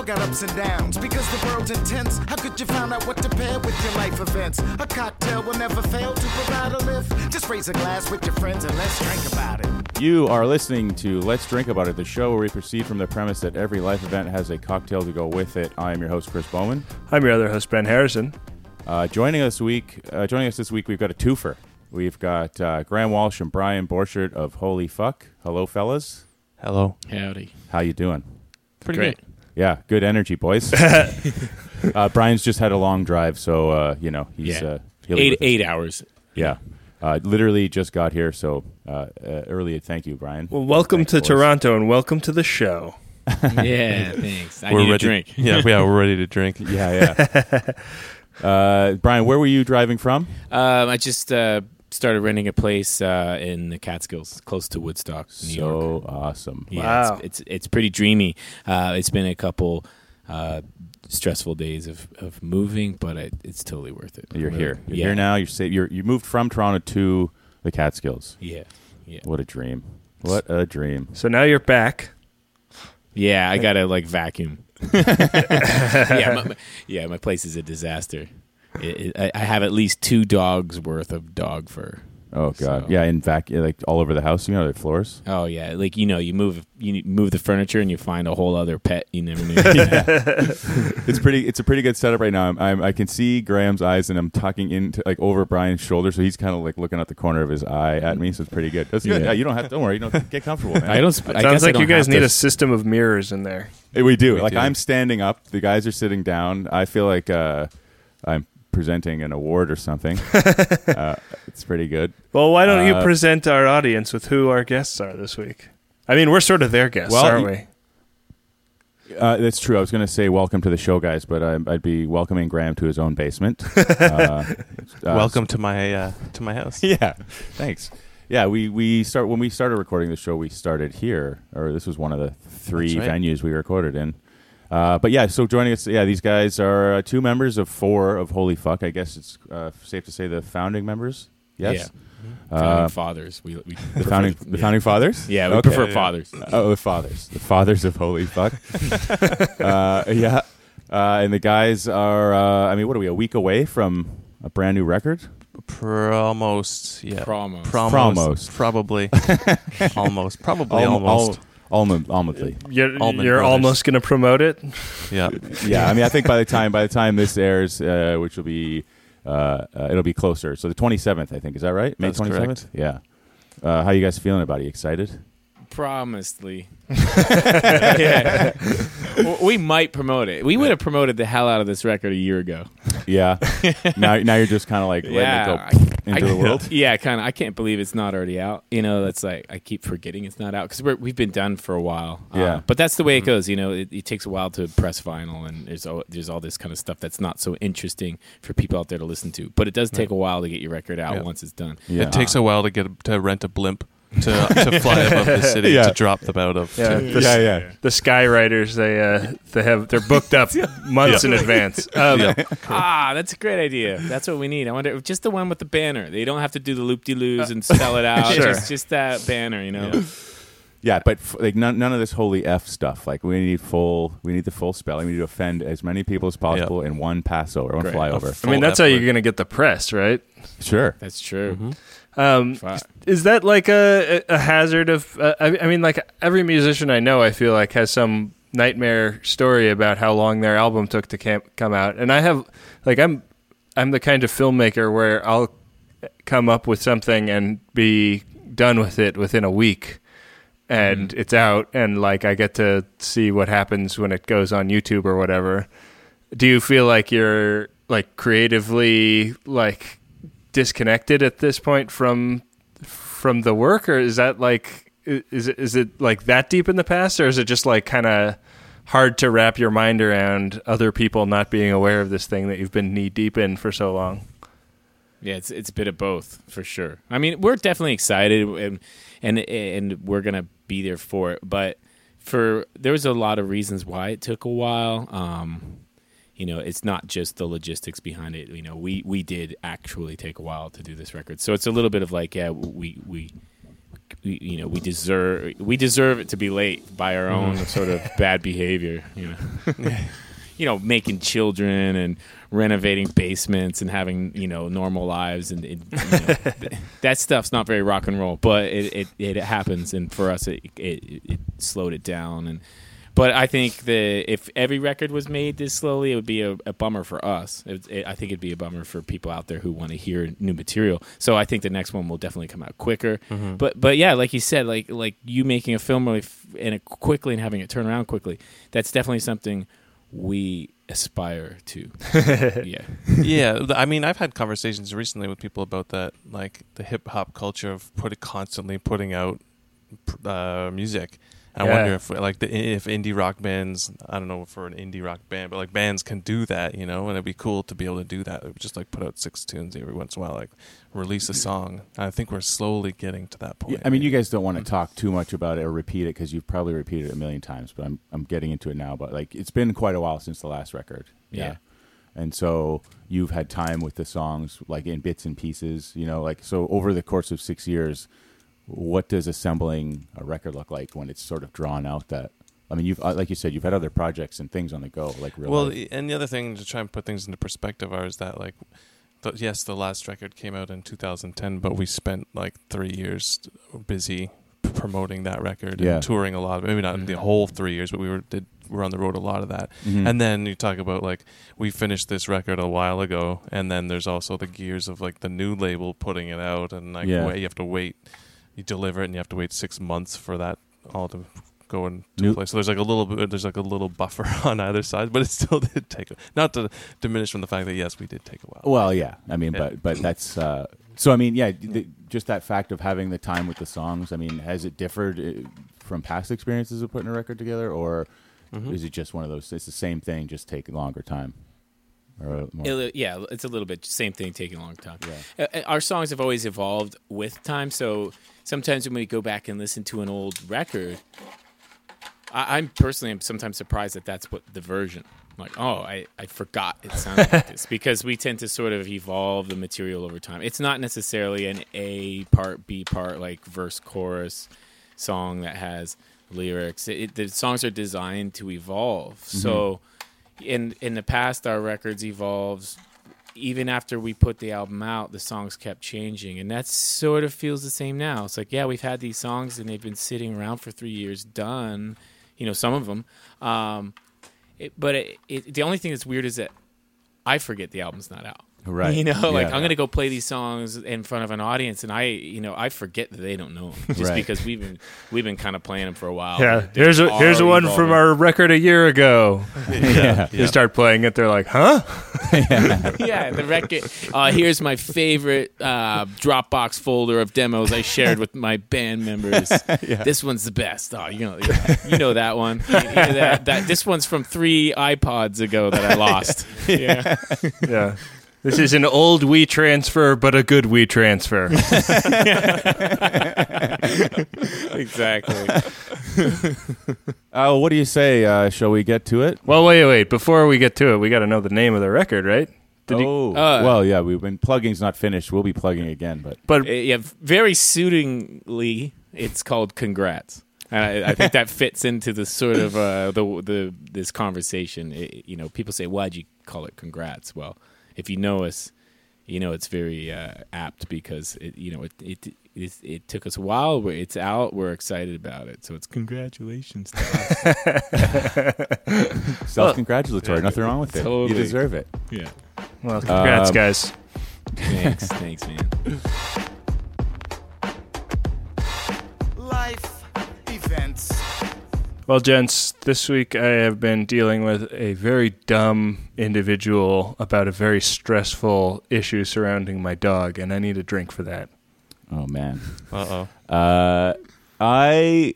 all got ups and downs because the world's intense. How could you find out what to pair with your life events? A cocktail will never fail to provide a lift. Just raise a glass with your friends and let's drink about it. You are listening to Let's Drink About It, the show where we proceed from the premise that every life event has a cocktail to go with it. I am your host, Chris Bowman. I'm your other host, Ben Harrison. Uh, joining us week, uh, joining us this week, we've got a twofer. We've got uh, Graham Walsh and Brian Borchert of Holy Fuck. Hello, fellas. Hello. Howdy. How you doing? Pretty Great. good. Yeah, good energy, boys. uh, Brian's just had a long drive, so uh, you know he's Yeah. uh, he'll Eight eight hours. Yeah, uh, literally just got here, so uh, uh, early. Thank you, Brian. Well, welcome Thanks, to boys. Toronto and welcome to the show. yeah, thanks. I we're need ready. a drink. yeah, yeah, we're ready to drink. Yeah, yeah. uh, Brian, where were you driving from? Um, I just uh, started renting a place uh, in the Catskills, close to Woodstock, New York. so awesome. Yeah, Wow. it's, it's it's pretty dreamy. Uh, it's been a couple uh, stressful days of, of moving, but it, it's totally worth it. You're here. You're yeah. here now. You're sa- you're you moved from Toronto to the Catskills. Yeah, yeah, What a dream! What a dream! So now you're back. yeah. I gotta like vacuum. yeah, my, my- yeah. My place is a disaster. It, it, I, I have at least two dogs worth of dog fur. Oh god, So- yeah. In vac, like all over the house. You know, the floors. Oh yeah, like you know, you move you move the furniture and you find a whole other pet you never knew. It's pretty. It's a pretty good setup right now. I'm, I'm, I can see Graham's eyes, and I'm talking into like over Brian's shoulder, so he's kind of like looking out the corner of his eye at me. So it's pretty good. That's good. Yeah. Yeah, you don't have. Don't worry. You don't get comfortable. Man. I don't. Sp- I Sounds guess I like don't you guys need to- a system of mirrors in there. Eh, We do. We like do. I'm standing up. The guys are sitting down. I feel like uh, I'm presenting an award or something. uh, it's pretty good. Well, why don't you Uh, present our audience with who our guests are this week? I mean, we're sort of their guests, Well, aren't y- we? Uh, that's true. I was going to say welcome to the show, guys, but I, I'd be welcoming Graham to his own basement. Uh, uh, Welcome to my uh, to my house. Yeah, thanks. Yeah, we we start when we started recording the show. We started here, or this was one of the three right. venues we recorded in. Uh, but yeah, so joining us, yeah, these guys are uh, two members of four of Holy Fuck. I guess it's uh, safe to say the founding members. Yes, founding uh, fathers. We, we the founding the founding fathers. Yeah, we Okay. prefer yeah. fathers. Oh, the fathers, the fathers of Holy Fuck. uh, yeah, uh, and the guys are. Uh, I mean, what are we? A week away from a brand new record. Promos. Yeah. Promos. Promos. Promos. Probably. almost. Probably Al- almost. Al- almondly. You're, Allman you're Brothers. almost going to promote it. yeah. yeah, I mean, I think by the time by the time this airs, uh, which will be, uh, uh, it'll be closer. So the twenty seventh, I think, is that right? May That's twenty seventh. Yeah. Uh, how you guys feeling about it? You excited? Promisely. yeah. We might promote it. We would have promoted the hell out of this record a year ago. Yeah. now, now you're just kind of like letting Yeah, it go into I- the world. Yeah, kind of. I can't believe it's not already out. You know, that's like I keep forgetting it's not out because we've been done for a while. Uh, Yeah. but that's the way it goes. You know, it, it takes a while to press vinyl, and there's all, there's all this kind of stuff that's not so interesting for people out there to listen to. But it does take a while to get your record out Yeah. once it's done. Yeah. It takes a while to get to rent a blimp to to fly above the city Yeah. to drop them out of. Yeah, the, yeah, yeah. the skywriters they uh, they have they're booked up months in advance. Um, yeah. Ah, that's a great idea. That's what we need. I wonder, just the one with the banner. They don't have to do the loop de loos and spell it out. Sure. Just, just that banner, you know. Yeah, but f- like none, none of this holy f stuff. Like we need full, we need the full spelling. We need to offend as many people as possible in one passover, one Great. flyover. I mean, Full that's how effort. you're going to get the press, right? Sure. That's true. Mhm. Um, is that like a, a hazard of? Uh, I, I mean, like every musician I know, I feel like has some nightmare story about how long their album took to cam- come out. And I have, like, I'm, I'm the kind of filmmaker where I'll come up with something and be done with it within a week, and it's out, and like I get to see what happens when it goes on YouTube or whatever. Do you feel like you're like creatively like disconnected at this point from from the work or is that like is it is it like that deep in the past or is it just like kind of hard to wrap your mind around other people not being aware of this thing that you've been knee deep in for so long Yeah, it's it's a bit of both for sure. I mean, we're definitely excited and and and we're gonna be there for it. But for there was a lot of reasons why it took a while. Um, you know, it's not just the logistics behind it. You know, we we did actually take a while to do this record, so it's a little bit of like, yeah, we we you know, we deserve we deserve it to be late by our own mm. sort of bad behavior. You know, you know, making children and renovating basements and having you know normal lives and, and you know, that stuff's not very rock and roll, but it it, it happens, and for us, it, it it slowed it down and. But I think that if every record was made this slowly, it would be a, a bummer for us. It, it, I think it'd be a bummer for people out there who want to hear new material. So I think the next one will definitely come out quicker. But but yeah, like you said, like like you making a film really f- and it quickly and having it turn around quickly, that's definitely something we aspire to. yeah, yeah, I mean, I've had conversations recently with people about that, like the hip hop culture of putting constantly putting out uh, music. I Yeah. wonder if like the, if indie rock bands, I don't know for an indie rock band, but like bands can do that, you know, and it'd be cool to be able to do that. Just like put out six tunes every once in a while, like release a song. I think we're slowly getting to that point. Yeah, I mean, you guys don't want to mm-hmm. talk too much about it or repeat it because you've probably repeated it a million times. But I'm I'm getting into it now. But like, it's been quite a while since the last record. Yeah. And so you've had time with the songs, like in bits and pieces. You know, like so over the course of six years, what does assembling a record look like when it's sort of drawn out? That I mean, you've uh, like you said, you've had other projects and things on the go, like real. Well, life. and the other thing to try and put things into perspective are is that like, the, yes, the last record came out in 2010, but we spent like three years busy promoting that record Yeah. and touring a lot. Maybe not the whole three years, but we were did were on the road a lot of that. Mhm. And then you talk about like we finished this record a while ago, and then there's also the gears of like the new label putting it out, and like Yeah. wait, you have to wait, you deliver it, and you have to wait six months for that all to go into New- place. So there's like a little bit, there's like a little buffer on either side, but it still did take. Not to diminish from the fact that yes, we did take a while. Well, yeah. I mean, Yeah. but but that's uh, so. I mean, yeah. The, just that fact of having the time with the songs. I mean, has it differed uh, from past experiences of putting a record together, or Mhm. is it just one of those? It's the same thing, just take longer time. Or more, It- yeah, it's a little bit same thing, taking a long time. Yeah. Uh, uh, our songs have always evolved with time, so sometimes when we go back and listen to an old record, I, I'm personally am sometimes surprised that that's what the version. Like, oh, I, I forgot it sounded like this because we tend to sort of evolve the material over time. It's not necessarily an A part, B part, like verse, chorus song that has lyrics. It, it- the songs are designed to evolve. So, mm-hmm. in in the past, our records evolved even after we put the album out, the songs kept changing, and that sort of feels the same now. It's like, yeah, we've had these songs and they've been sitting around for three years, done. You know, some of them. Um, it, but it, it, the only thing that's weird is that I forget the album's not out. Right. You know, like Yeah. I'm gonna go play these songs in front of an audience, and I, you know, I forget that they don't know them just Right. because we've been we've been kind of playing them for a while. Yeah, They're here's a here's a already one from our record a year ago. yeah. You start playing it, they're like, "Huh?" yeah, the record. Uh, here's my favorite uh, Dropbox folder of demos I shared with my band members. This one's the best. Oh, you know, you know that one. You know that, that this one's from three iPods ago that I lost. Yeah, Yeah. This is an old WeTransfer, but a good WeTransfer. exactly. Oh, what do you say? Uh, shall we get to it? well, wait, wait. Before we get to it, we got to know the name of the record, right? Did you, oh, Uh, well, yeah. We've been plugging's not finished. We'll be plugging again, but but Uh, yeah, very suitingly, it's called "Congrats." And I, I think that fits into the sort of uh, the the this conversation. It- you know, people say, "Why'd you call it Congrats?" Well, if you know us, you know it's very uh, apt because it, you know it it, it it took us a while. We're- It's out. We're excited about it. So it's congratulations. To us. self-congratulatory. Nothing wrong with it. Totally. You deserve it. yeah. well, congrats, Um, guys. Thanks. Thanks, man. Life events. Well, gents, this week I have been dealing with a very dumb individual about a very stressful issue surrounding my dog, and I need a drink for that. Oh man. Uh oh. Uh, I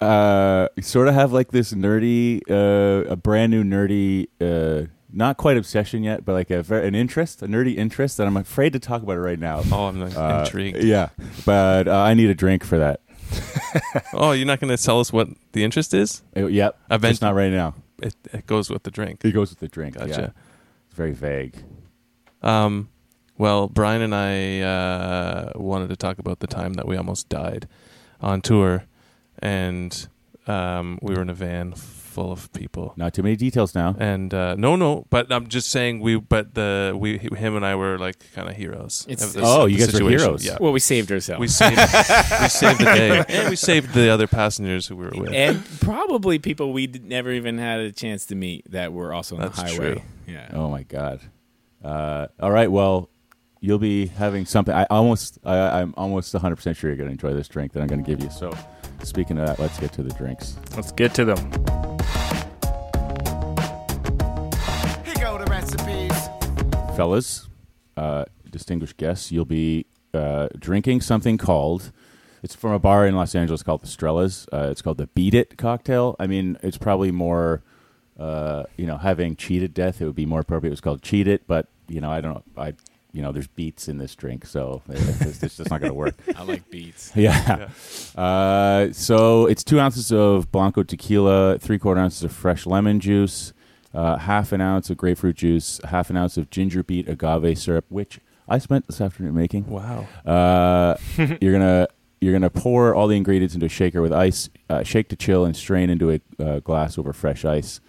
uh, sort of have like this nerdy, uh, a brand new nerdy, uh, not quite obsession yet, but like a ver- an interest, a nerdy interest that I'm afraid to talk about it right now. Oh, I'm like, Uh, intrigued. Yeah, but uh, I need a drink for that. Oh, you're not going to tell us what the interest is? Uh, yep, Event- just not right now. It, it goes with the drink. It goes with the drink. Gotcha. Yeah. It's very vague. Um, well, Brian and I uh, wanted to talk about the time that we almost died. on tour, and um, we were in a van full of people. Not too many details now. And uh, no, no, but I'm just saying we. But the we him and I were like kind of heroes. It's- of this- Oh, of you the guys were situation. heroes. Yeah, Well, we saved ourselves. we saved we saved the day, and we saved the other passengers who we were with. and probably people we d- never even had a chance to meet that were also on That's the highway. true. Yeah. Oh my god. Uh, all right. Well, you'll be having something. I almost. I, I'm almost 100 percent sure you're going to enjoy this drink that I'm going to give you. So, speaking of that, let's get to the drinks. Let's get to them. Here go the recipes. fellas, uh, distinguished guests, you'll be uh, drinking something called. It's from a bar in Los Angeles called the Strellas. Uh, it's called the Beat It cocktail. I mean, it's probably more, uh, you know, having cheated death. It would be more appropriate. It was called Cheat It, but you know, I don't know. I, you know, there's beets in this drink, so it's, it's just not going to work. I like beets. Yeah. Uh, so it's two ounces of Blanco tequila, three quarter ounces of fresh lemon juice, uh, half an ounce of grapefruit juice, half an ounce of ginger beet agave syrup, which I spent this afternoon making. wow. Uh, you're gonna you're gonna pour all the ingredients into a shaker with ice, uh, shake to chill, and strain into a uh, glass over fresh ice.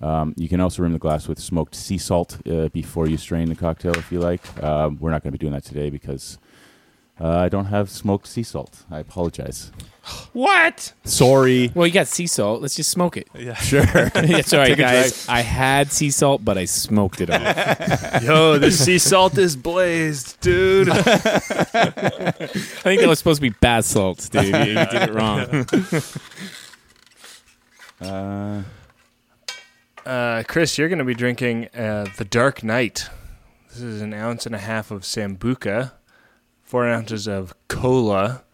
Um, you can also rim the glass with smoked sea salt uh, before you strain the cocktail if you like. Um, we're not going to be doing that today because uh, I don't have smoked sea salt. I apologize. What? Sorry. Well, you got sea salt. Let's just smoke it. Yeah. Sure. It's all right, Take guys. I had sea salt, but I smoked it off. Yo, the sea salt is blazed, dude. I think that was supposed to be bath salts, dude. You, you did it wrong. Uh, Uh, Chris, you're going to be drinking uh, the Dark Knight. This is an ounce and a half of sambuca, four ounces of cola,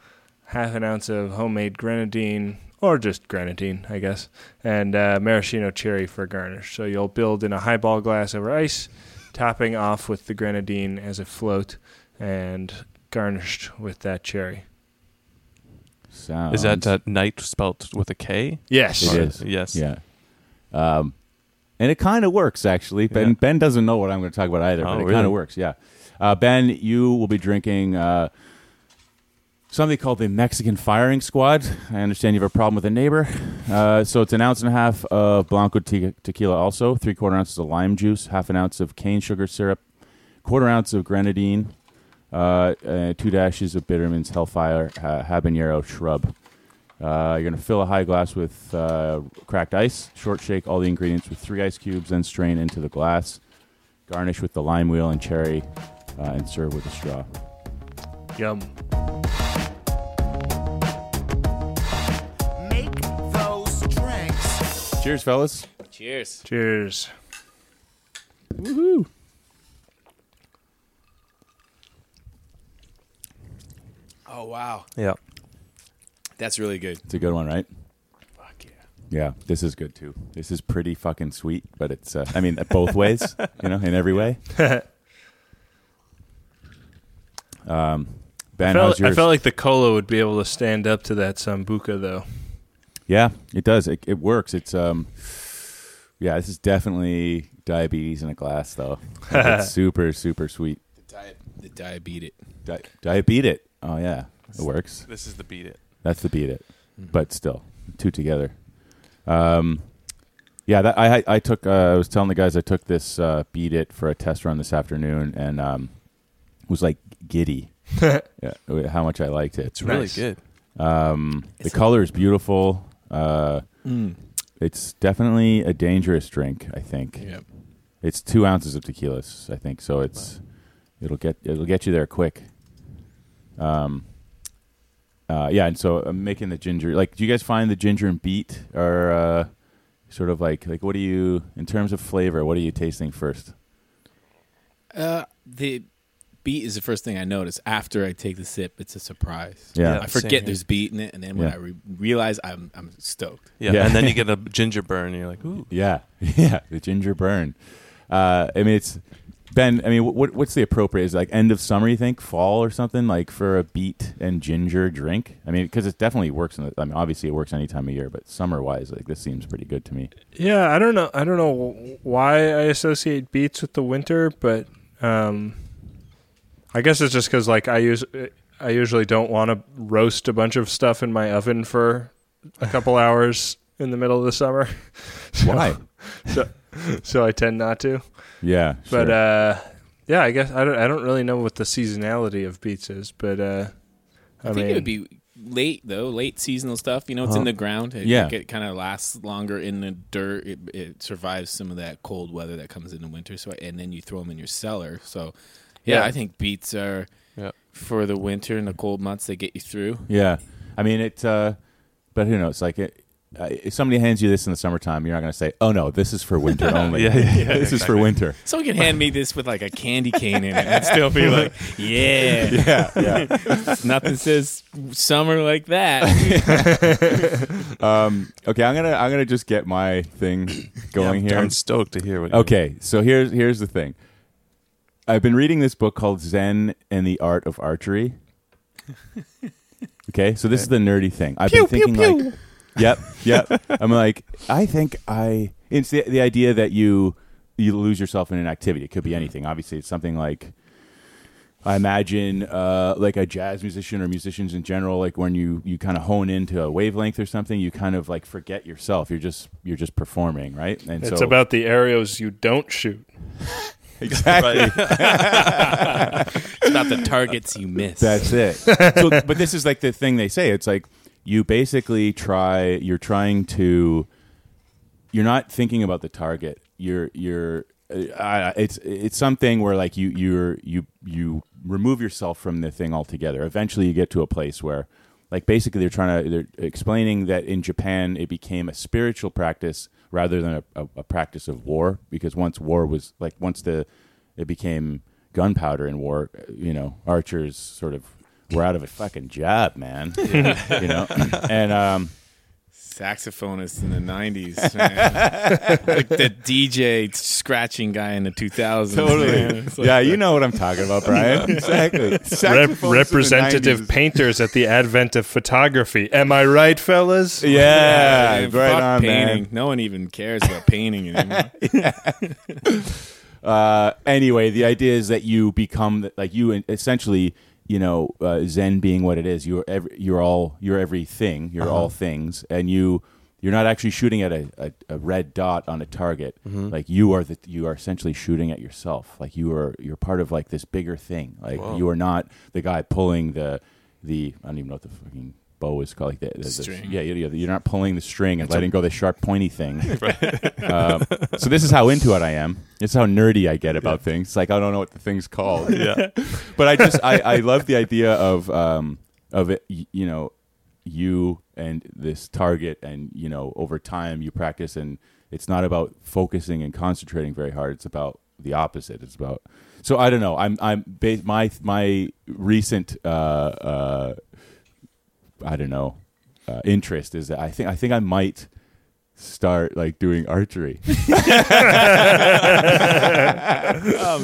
half an ounce of homemade grenadine, or just grenadine, I guess, and uh, maraschino cherry for garnish. So you'll build in a highball glass over ice, topping off with the grenadine as a float, and garnished with that cherry. sounds. Is that uh, night spelt with a K? Yes. It is. Yes. Yeah. Um, and it kind of works actually. Ben Yeah. Ben doesn't know what I'm going to talk about either, Oh, but it really? kind of works. Yeah. Uh, ben, you will be drinking uh, something called the Mexican Firing Squad. I understand you have a problem with a neighbor. Uh, so it's an ounce and a half of Blanco te- tequila, also three quarter ounces of lime juice, half an ounce of cane sugar syrup, quarter ounce of grenadine, uh, uh, two dashes of Bittermens Hellfire uh, habanero shrub. Uh, you're going to fill a high glass with uh, cracked ice, short shake all the ingredients with three ice cubes, then strain into the glass. Garnish with the lime wheel and cherry, uh, and serve with a straw. Yum. Make those drinks. Cheers, fellas. Cheers. Cheers. Woohoo! Oh, wow. Yeah. That's really good. It's a good one, right? Fuck yeah. Yeah, this is good too. This is pretty fucking sweet, but it's, uh, I mean, both ways, you know, in every way. Um, ben, I how's felt, I felt like the cola would be able to stand up to that sambuca, though. Yeah, it does. It, it works. It's um, yeah, this is definitely diabetes in a glass, though. It's super, super sweet. The, di- the diabetes. Di- diabetes. Oh yeah, it works. This is the beat it. That's the beat it, but still two together. Um, yeah, that I I, I took. Uh, I was telling the guys I took this uh, beat it for a test run this afternoon, and um, was like giddy. yeah, how much I liked it. It's really Nice. good. Um, the It's a- color is beautiful. Uh, Mm. it's definitely a dangerous drink. I think Yep. it's two ounces of tequila. I think so. It's it'll get it'll get you there quick. Um. Uh, yeah, and so I'm making the ginger. Like, do you guys find the ginger and beet are uh, sort of like like what do you in terms of flavor? What are you tasting first? Uh, the beet is the first thing I notice. After I take the sip, it's a surprise. Yeah, Yeah. I forget there's beet in it, and then when Yeah. I re- realize, I'm I'm stoked. Yeah. Yeah. And then you get a ginger burn. And you're like, ooh. Yeah, yeah, the ginger burn. Uh, I mean, it's Ben. I mean, what what's the appropriate? Is it like end of summer? You think fall or something like for a beet and ginger drink? I mean, because it definitely works. In the, I mean, obviously it works any time of year, but summer wise, like this seems pretty good to me. Yeah, I don't know. I don't know why I associate beets with the winter, but um, I guess it's just because like I use I usually don't want to roast a bunch of stuff in my oven for a couple hours in the middle of the summer. So- Why? So, so I tend not to. Yeah, But sure. uh, yeah, I guess I don't. I don't really know what the seasonality of beets is, but uh, I, I think mean, it would be late though, late seasonal stuff. You know, it's in the ground. It, Yeah. it kind of lasts longer in the dirt. It, it survives some of that cold weather that comes in the winter. So, and then you throw them in your cellar. So, yeah, Yeah. I think beets are Yeah. for the winter and the cold months. They get you through. yeah. I mean it. Uh, but who knows? Like it. Uh, if somebody hands you this in the summertime, you're not going to say, "Oh no, this is for winter only." Yeah, yeah, yeah, this is for winter. Someone can hand me this with like a candy cane in it and still be like, yeah. Yeah, yeah. Nothing says summer like that. Um, okay, I'm gonna I'm gonna just get my thing going I'm, here. I'm stoked to hear what. Okay, so here's here's the thing. I've been reading this book called Zen and the Art of Archery. Okay, so this is the nerdy thing. I've been thinking like, yep, yep. I'm like, I think I. It's the the idea that you you lose yourself in an activity. It could be anything. Obviously, it's something like. I imagine, uh, like a jazz musician or musicians in general, like when you, you kind of hone into a wavelength or something, you kind of like forget yourself. You're just you're just performing, right? And it's so, about the arrows you don't shoot. exactly. It's about the targets you miss. That's it. so, but this is like the thing they say. It's like you basically try. You're trying to. You're not thinking about the target. You're you're. Uh, it's it's something where like you you're you you remove yourself from the thing altogether. Eventually, you get to a place where, like, basically, they're trying to they're explaining that in Japan it became a spiritual practice rather than a, a, a practice of war because once war was like once the it became gunpowder in war, you know, archers sort of were out of a fucking job, man. you know, and um, Saxophonists in the 90s. man. like the DJ scratching guy in the 2000s. man. It's like yeah, the- you know what I'm talking about, Brian. exactly. Rep- Saxophonists in the representative painters at the advent of photography. Am I right, fellas? Yeah, man, right fuck on, painting. man. No one even cares about painting anymore. Uh, anyway, the idea is that you become like you essentially, you know, uh, Zen being what it is. You're every, you're all you're everything. You're all things, and you you're not actually shooting at a, a, a red dot on a target. Like you are the you are essentially shooting at yourself. Like you are you're part of like this bigger thing. Like Whoa. you are not the guy pulling the the I don't even know what the fucking bow is called. Like the, the, the- String. yeah, you- you're not pulling the string and letting go the sharp pointy thing. um, so this is how into it I am. This is how nerdy I get about things. It's like I don't know what the thing's called. Yeah. but I just I, I love the idea of um of it you know you and this target and you know over time you practice and it's not about focusing and concentrating very hard it's about the opposite it's about so I don't know I'm I'm my my recent uh uh I don't know uh, interest is that I think I think I might start like doing archery oh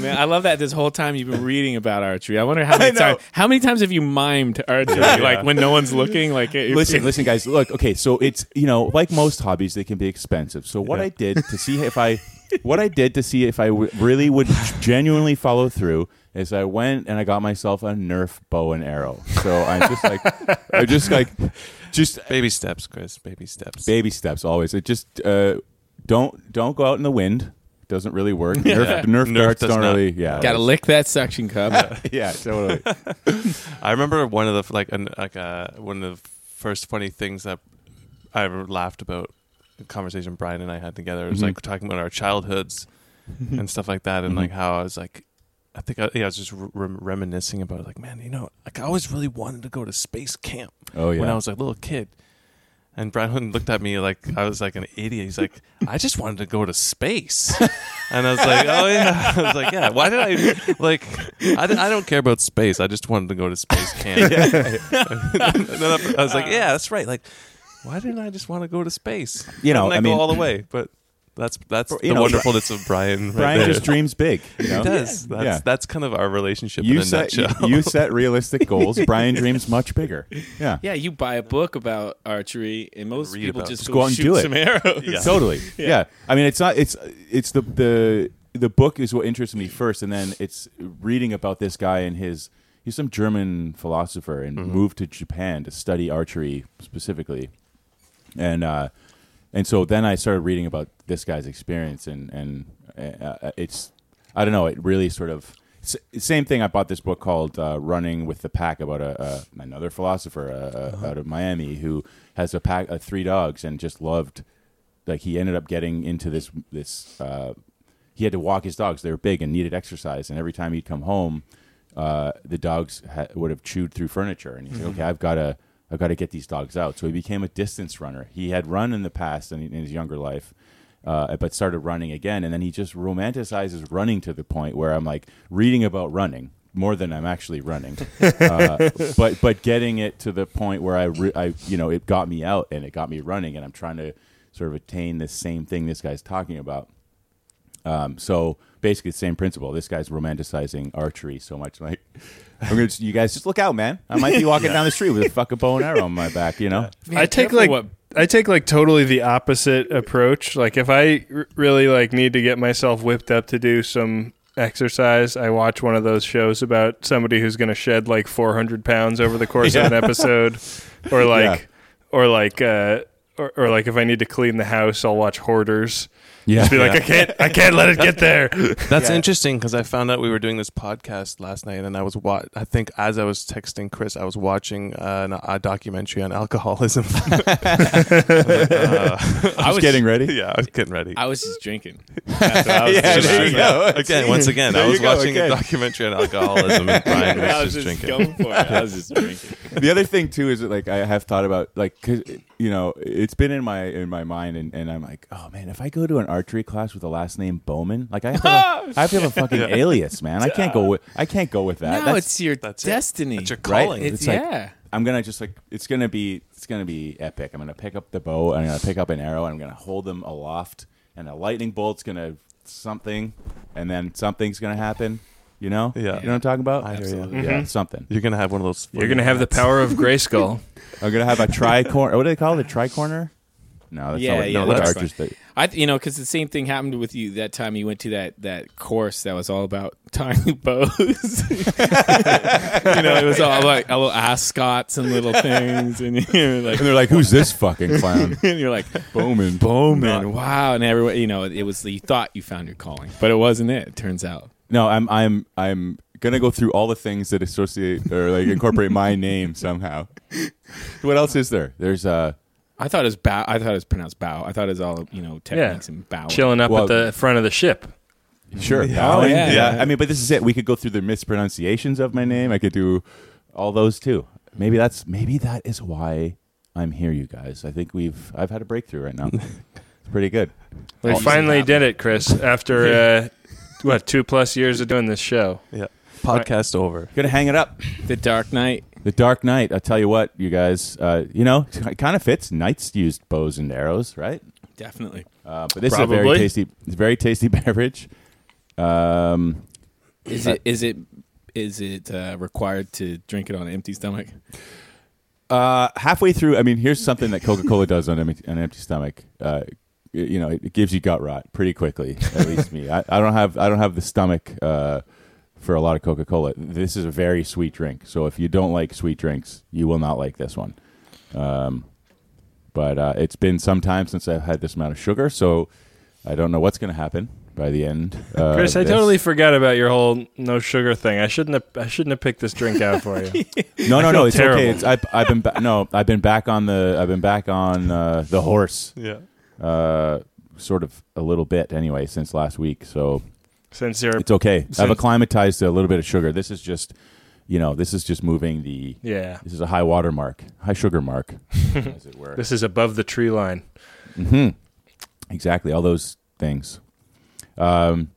man, I love that. This whole time you've been reading about archery. I wonder how many times how many times have you mimed archery? Like when no one's looking. Like listen, listen, guys. Look, okay, so it's you know, like most hobbies, they can be expensive. So what Yeah. I did to see if I, what I did to see if I w- really would genuinely follow through is I went and I got myself a Nerf bow and arrow. So I'm just like, I just like, just Baby steps, Chris. Baby steps. baby steps always. It just uh, don't don't go out in the wind. Doesn't really work. Nerf, Nerf, Nerf darts don't not. really. Yeah, Gotta lick that suction cup. yeah, totally. I remember one of the like an, like uh, one of the first funny things that I ever laughed about. A conversation Brian and I had together. It was Mhm. like talking about our childhoods and stuff like that, and like how I was like, I think I, yeah, I was just rem- reminiscing about it, like, man, you know, like I always really wanted to go to space camp Oh yeah. when I was like a little kid. And Brian looked at me like I was like an idiot. He's like, I just wanted to go to space. And I was like, oh yeah. I was like, yeah. Why did I like? I, I don't care about space. I just wanted to go to space camp. then I was like, yeah, that's right. Like, why didn't I just want to go to space? You know, I didn't go mean- all the way. But that's that's You the know, wonderfulness of Brian. Right Brian there. just dreams big. You know? He does. That's Yeah. that's kind of our relationship You in a set nutshell. you, you set realistic goals. Brian dreams much bigger. Yeah. yeah, you buy a book about archery, and most Read people just Just go, go out and shoot do it. some arrows. Yeah. totally yeah. i mean it's not it's it's the the the book is what interests me first and then it's reading about this guy and his he's some German philosopher and moved to Japan to study archery specifically, and uh, and so then I started reading about this guy's experience, and and uh, it's I don't know, it really sort of s- same thing. I bought this book called uh, "Running with the Pack" about a, a another philosopher uh, uh, out of Miami who has a pack of three dogs and just loved like he ended up getting into this this uh, he had to walk his dogs. They were big and needed exercise. And every time he'd come home uh, the dogs ha- would have chewed through furniture. And he said okay i've got to i've got to get these dogs out. So he became a distance runner. He had run in the past in, in his younger life uh, but started running again and then he just romanticizes running to the point where i'm like reading about running more than I'm actually running, uh, but but getting it to the point where I, re- I you know it got me out and it got me running and I'm trying to sort of attain this same thing this guy's talking about. Um, so basically, the same principle. This guy's romanticizing archery so much. Like, I'm gonna, just- you guys just look out, man. I might be walking down the street with a fucking bow and arrow on my back. You know, I take like what- I take like totally the opposite approach. Like if I r- really like need to get myself whipped up to do some exercise, I watch one of those shows about somebody who's going to shed like 400 pounds over the course of an episode, or like, or like, uh, or, or like if I need to clean the house, I'll watch Hoarders. Yeah. Just be like, I can't, I can't let it get there. That's Yeah. interesting because I found out we were doing this podcast last night, and I was wa- I think as I was texting Chris, I was watching uh, an, a documentary on alcoholism. Uh, I was getting ready. yeah, I was getting ready. I was just drinking. That's what I was Yeah, doing. there you go. Again, once again, There I you was go, watching again. a documentary on alcoholism, and Brian I was was just just drinking. going for it. I was just drinking. the other thing too is that like I have thought about like 'cause, you know it's been in my in my mind and, and I'm like oh man if I go to an archery class with the last name Bowman like I have to have, I have, to have a fucking alias man I can't go with I can't go with that No, That's- it's your that's it. destiny. That's your Right? calling. It's, It's like- yeah. I'm gonna just like it's gonna be it's gonna be epic I'm gonna pick up the bow I'm gonna pick up an arrow and I'm gonna hold them aloft and a lightning bolt's gonna something and then something's gonna happen you know Yeah. you know what I'm talking about I hear you. Absolutely. yeah something You're gonna have one of those. You're gonna have the power of Grayskull. I'm gonna have a tricorner. What do they call it? A tricorner? No, that's Yeah, not what, yeah, no, that's that's archers. That, I, you know, because the same thing happened with you that time you went to that that course that was all about tying bows. you know, it was all like little ascots and little things, and you're like, and they're like, "Who's this fucking clown?" and you're like, Bowman. Bowman, wow, and everyone, you know, it was you thought you found your calling, but it wasn't it. It turns out. No, I'm I'm I'm gonna go through all the things that associate or like incorporate my name somehow. What else is there? There's uh I thought it was bow. I thought it was pronounced bow. I thought it was all you know techniques and bow. Chilling up Well- at the front of the ship. sure. Yeah. bowing. Oh, yeah, yeah. I mean, but this is it. We could go through the mispronunciations of my name. I could do all those too. Maybe that's maybe that is why I'm here, you guys. I think we've I've had a breakthrough right now. it's pretty good. We finally did it, Chris. After uh, what two plus years of doing this show. Yeah. Podcast over. Gonna hang it up. The Dark Knight. The Dark Knight. I tell you what, you guys. Uh, you know, it kind of fits. Knights used bows and arrows, right? Definitely. Uh, but this is a very tasty, it's a very tasty beverage. Um, Is it is it is it uh, required to drink it on an empty stomach? uh, halfway through, I mean, here's something that Coca Cola does on, empty- on an empty stomach. Uh, y- you know, it gives you gut rot pretty quickly. At least me. I, I don't have I don't have the stomach uh, for a lot of Coca Cola. This is a very sweet drink. So if you don't like sweet drinks, you will not like this one. Um, but uh, it's been some time since I've had this amount of sugar, so I don't know what's going to happen by the end. Uh, Chris, I this. totally forgot about your whole no sugar thing. I shouldn't have. I shouldn't have picked this drink out for you. No, no, no. It's terrible. okay. It's, I've, I've been ba- no. I've been back on the. I've been back on uh, the horse. Yeah. Uh, sort of a little bit anyway since last week. So Since you're, it's okay. I've acclimatized to a little bit of sugar. This is just, you know, this is just moving the. yeah, This is a high water mark, high sugar mark, as it were. this is above the tree line. hmm Exactly. All those things. Um,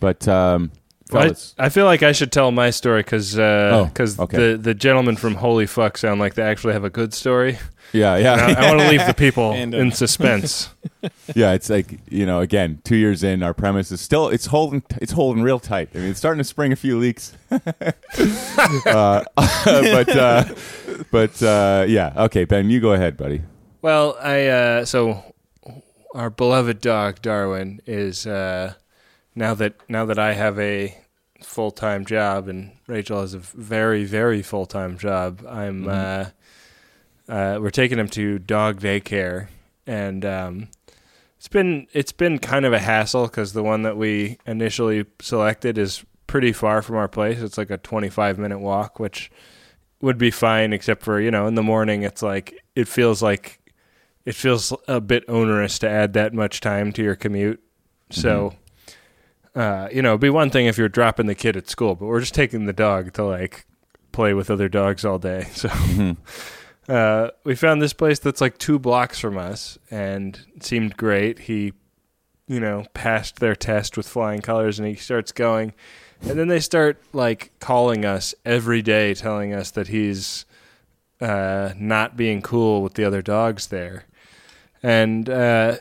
but um, I, I feel like I should tell my story because Oh, because okay. the the gentlemen from Holy Fuck sound like they actually have a good story. yeah, yeah, I, I want to leave the people And, uh, in suspense. yeah. It's like you know, again, two years in, our premise is still it's holding it's holding real tight. I mean, it's starting to spring a few leaks. uh, but uh, but uh, yeah, okay, Ben, you go ahead, buddy. Well, I uh, so our beloved dog Darwin is uh, now that now that I have a full time job, and Rachel has a very very full time job. I'm Mhm. uh, uh, we're taking him to dog daycare, and um, it's been it's been kind of a hassle because the one that we initially selected is pretty far from our place. It's like a 25 minute walk, which would be fine, except for you know in the morning it's like it feels like it feels a bit onerous to add that much time to your commute. So, uh, you know, it'd be one thing if you're dropping the kid at school, but we're just taking the dog to like play with other dogs all day. So Mhm. uh, we found this place that's like two blocks from us and seemed great. He, you know, passed their test with flying colors and he starts going. And then they start like calling us every day, telling us that he's uh, not being cool with the other dogs there. And uh,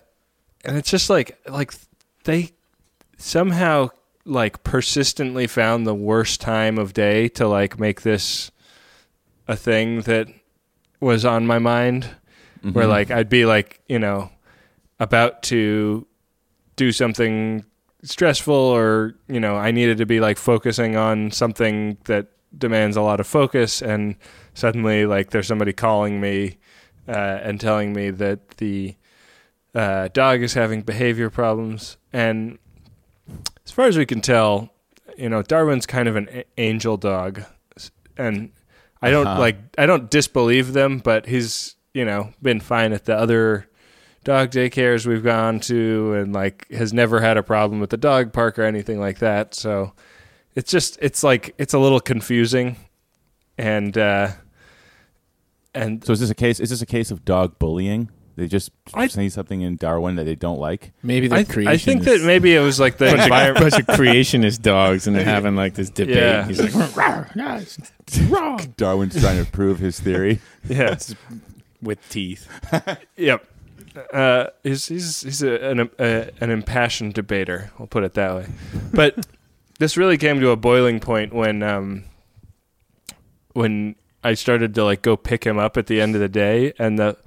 and it's just like like they somehow like persistently found the worst time of day to like make this a thing that was on my mind. Where Mhm. like I'd be like, you know, about to do something stressful or, you know, I needed to be like focusing on something that demands a lot of focus. And suddenly like there's somebody calling me uh, and telling me that the uh, dog is having behavior problems. And as far as we can tell, you know, Darwin's kind of an a- angel dog and I don't Uh-huh. like I don't disbelieve them, but he's you know been fine at the other dog daycares we've gone to, and like has never had a problem with the dog park or anything like that. So it's just it's like it's a little confusing, and uh, and So is this a case? Is this a case of dog bullying? They just I- say something in Darwin that they don't like. Maybe they're I, creationists. I think that maybe it was like the bunch of, bunch of creationist dogs, and they're having like this debate. Yeah. He's like, "Rawr, no, it's wrong Darwin's trying to prove his theory. yeah, with teeth. Yep. Uh, he's he's he's a, an a, an impassioned debater. I'll put it that way. But this really came to a boiling point when um when I started to like go pick him up at the end of the day, and the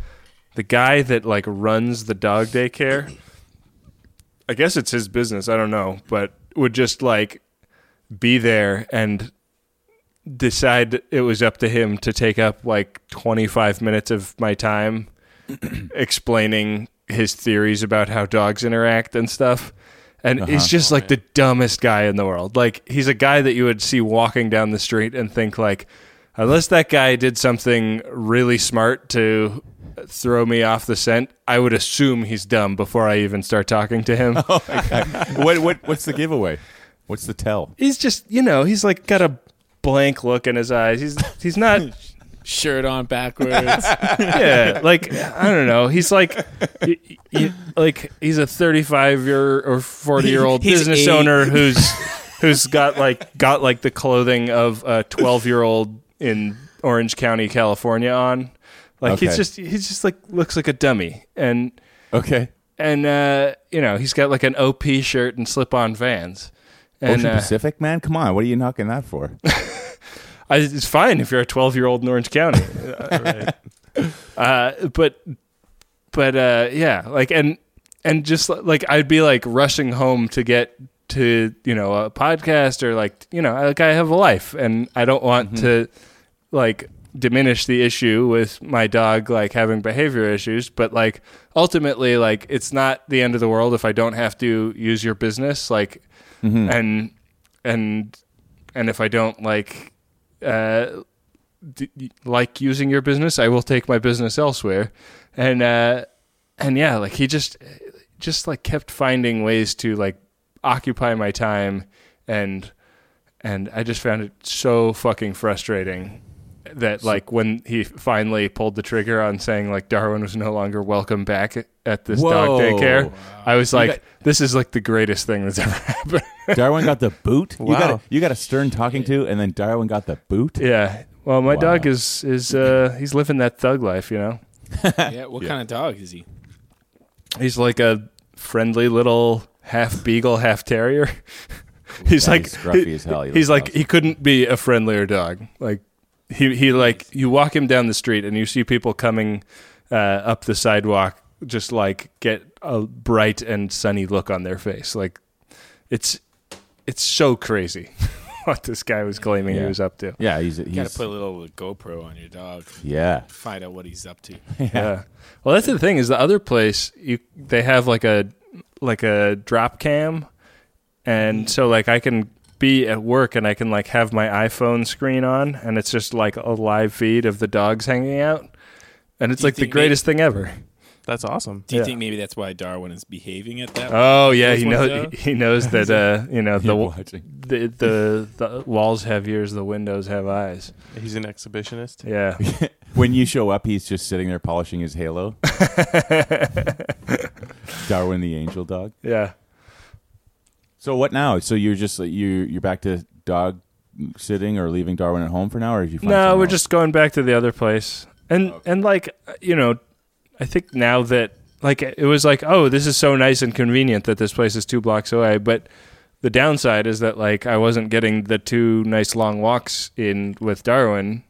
the guy that like runs the dog daycare. I guess it's his business. I don't know, but would just like be there and decide it was up to him to take up like 25 minutes of my time explaining his theories about how dogs interact and stuff. And he's Uh-huh. just Oh, like the dumbest guy in the world. Like he's a guy that you would see walking down the street and think like unless that guy did something really smart to throw me off the scent, I would assume he's dumb before I even start talking to him. Oh what what what's the giveaway? What's the tell? he's just, you know, he's like got a blank look in his eyes. He's he's not Shirt on backwards. yeah, like I don't know. He's like, y- y- like he's a thirty-five year or forty-year-old He's business eight. owner who's who's got like got like the clothing of a twelve-year-old in Orange County, California on. Like he's just he's just like looks like a dummy, and Okay. and uh, you know he's got like an OP shirt and slip-on Vans. And Ocean uh, Pacific, man. Come on. What are you knocking that for? I, it's fine if you're a 12 year old in Orange County. Uh, uh, but, but, uh, yeah, like, and, and just like, I'd be like rushing home to get to, you know, a podcast or like, you know, like I have a life and I don't want to like diminish the issue with my dog, like having behavior issues. But like, ultimately, like, it's not the end of the world if I don't have to use your business. Like, Mhm. and, and, and if I don't like, uh, d- like using your business, I will take my business elsewhere. And uh, and yeah, like he just just like kept finding ways to like occupy my time, and and I just found it so fucking frustrating that like when he finally pulled the trigger on saying like Darwin was no longer welcome back at this dog Whoa. daycare, I was like, got- this is like the greatest thing that's ever happened. Darwin got the boot. You got Wow. a, you got a stern talking to, and then Darwin got the boot. yeah. Well, my Wow. dog is is uh he's living that thug life, you know. yeah. What Yeah. kind of dog is he? He's like a friendly little half beagle, half terrier. he's Yeah, like he's scruffy he- as hell. He he's like awesome. he couldn't be a friendlier dog. Like he he like you walk him down the street and you see people coming uh, up the sidewalk, just like get a bright and sunny look on their face. Like it's it's so crazy what this guy was claiming he was up to. Yeah, he's, he's You gotta put a little GoPro on your dog. yeah. Find out what he's up to. Yeah. Well, that's the thing is the other place you they have like a like a drop cam, and so like I can be at work and I can like have my iPhone screen on, and it's just like a live feed of the dogs hanging out, and it's like the think greatest thing ever. That's awesome. Do you Yeah. think maybe that's why Darwin is behaving at that? Oh yeah, he knows he knows that uh you know the the the the walls have ears, the windows have eyes. He's an exhibitionist. Yeah. When you show up, he's just sitting there polishing his halo. Darwin the angel dog. Yeah. So what now? So you're just you you're back to dog sitting or leaving Darwin at home for now, or did you? Find No, we're else? just going back to the other place. And and like you know, I think now that like it was like, oh, this is so nice and convenient that this place is two blocks away, but the downside is that like I wasn't getting the two nice long walks in with Darwin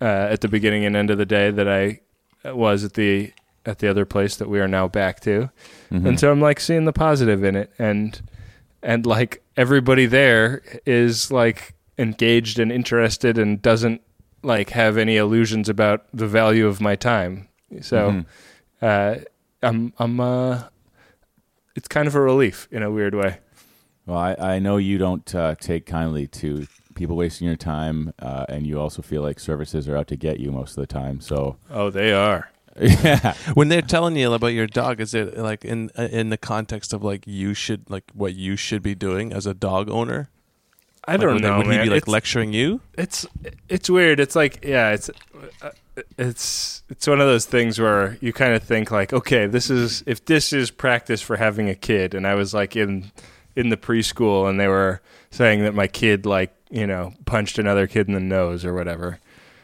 uh, at the beginning and end of the day that I was at the at the other place that we are now back to. Mhm. And so I'm like seeing the positive in it and and like everybody there is like engaged and interested and doesn't like have any illusions about the value of my time. So Mhm. uh I'm I'm uh it's kind of a relief in a weird way. Well, I, I know you don't uh, take kindly to people wasting your time, uh, and you also feel like services are out to get you most of the time. So Oh, they are. Yeah, When they're telling you about your dog, is it like in uh, in the context of like you should like what you should be doing as a dog owner? I Like, don't would they- know, Would man. he be like it's, lecturing you? it's it's weird. It's like yeah, it's uh, it's it's one of those things where you kind of think like, okay, this is if this is practice for having a kid, and I was like in in the preschool, and they were saying that my kid like you know punched another kid in the nose or whatever.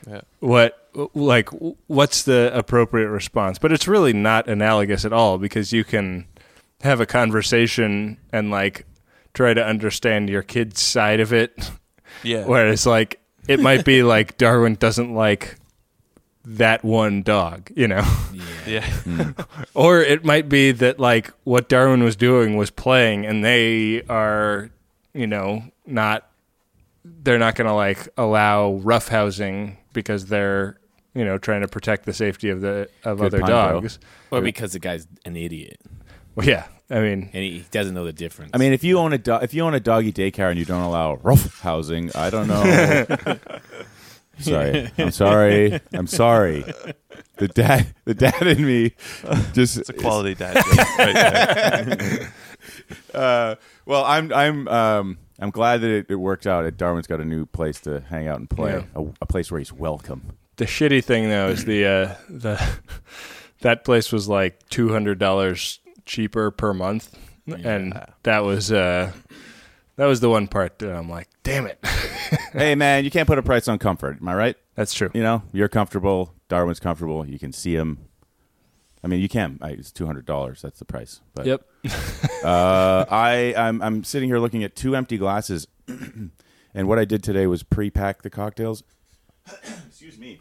Yeah. What like what's the appropriate response? But it's really not analogous at all because you can have a conversation and like try to understand your kid's side of it Yeah. Whereas, like, it might be like Darwin doesn't like that one dog, you know? Yeah. Yeah. or it might be that, like, what Darwin was doing was playing and they are, you know, not, they're not going to, like, allow roughhousing because they're, you know, trying to protect the safety of the, of Good other point, Bill. dogs. Or because the guy's an idiot Well, yeah. I mean, and he doesn't know the difference. I mean, if you own a do- if you own a doggy daycare and you don't allow rough housing, I don't know. sorry, I'm sorry, I'm sorry. The dad, the dad in me, just It's a quality dad right there. Uh, well, I'm I'm um, I'm glad that it, it worked out. That Darwin's got a new place to hang out and play, a, a place where he's welcome. the shitty thing though is the uh, the that place was like two hundred dollars cheaper per month, and that was uh, that was the one part that I'm like, damn it, hey, man, you can't put a price on comfort. Am I right? that's true. You know, you're comfortable. Darwin's comfortable. You can see him. I mean, you can. I, it's two hundred dollars. That's the price. But Yep. uh, I I'm, I'm sitting here looking at two empty glasses, and what I did today was pre-pack the cocktails. Excuse me.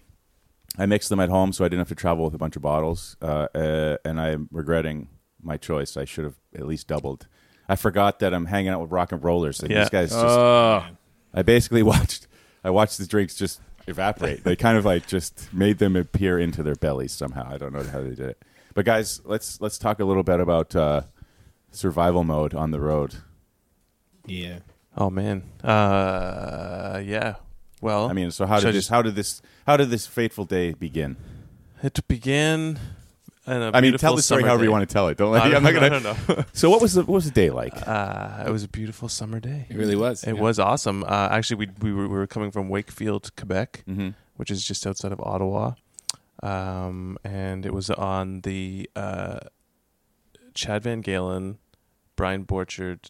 I mixed them at home, so I didn't have to travel with a bunch of bottles. Uh, uh, and I'm regretting my choice. I should have at least doubled. I forgot that I'm hanging out with rock and rollers. Like, Yeah. These guys just. Oh, I basically watched. I watched the drinks just evaporate. they kind of like just made them appear into their bellies somehow. I don't know how they did it. But guys, let's let's talk a little bit about uh, survival mode on the road. yeah. Oh man. Uh, yeah. Well, I mean, so how did this? just- How did this? How did this fateful day begin? it began. I mean, tell the story summer however you want to tell it. Don't let. don't, I'm not gonna. don't know. So what was the what was the day like? Uh, it was a beautiful summer day. It really was. It yeah. was awesome. Uh, actually, we we were, we were coming from Wakefield, Quebec, mm-hmm. which is just outside of Ottawa, um, and it was on the uh, Chad VanGaalen, Brian Borcherdt,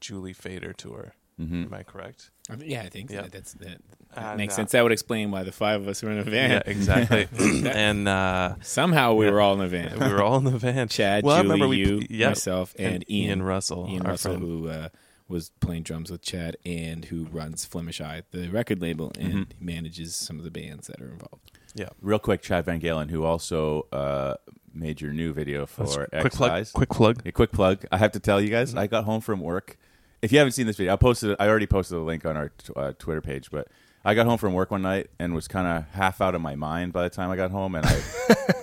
Julie Fader tour. Mm-hmm. Am I correct? I mean, yeah, I think Yeah. that, that's that, that And, makes uh, sense. That would explain why the five of us were in a van. Yeah, exactly. and uh, Somehow we Yeah. were all in a van. we were all in the van. Chad, Well, I Julie, remember we- you, yeah. myself, and, Ian. Ian Russell, Ian our Russell, friend. who uh, was playing drums with Chad and who runs Flemish Eye, the record label, and Mhm. manages some of the bands that are involved. Yeah. Real quick, Chad VanGaalen, who also uh, made your new video for X quick plug. Eyes. Quick plug. A quick plug. I have to tell you guys, I got home from work if you haven't seen this video, I posted. I already posted a link on our t- uh, Twitter page, but I got home from work one night and was kind of half out of my mind by the time I got home, and I,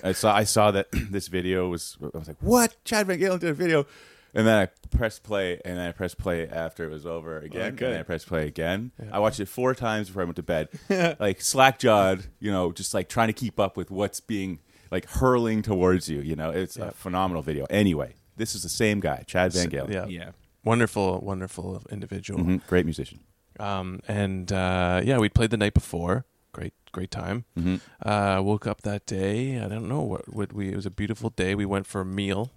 I saw I saw that this video was. I was like, "What? Chad VanGaalen did a video," and then I pressed play, and then I pressed play after it was over again, and then I pressed play again. I watched it four times before I went to bed, like slack jawed, you know, just like trying to keep up with what's being like hurling towards you. You know, it's a phenomenal video. Anyway, this is the same guy, Chad VanGaalen. Yeah. Yeah. Wonderful, wonderful individual. Mhm, great musician. Um, and uh, yeah, we played the night before. Great, great time. Mhm. Uh, woke up that day. I don't know what, what we. It was a beautiful day. We went for a meal.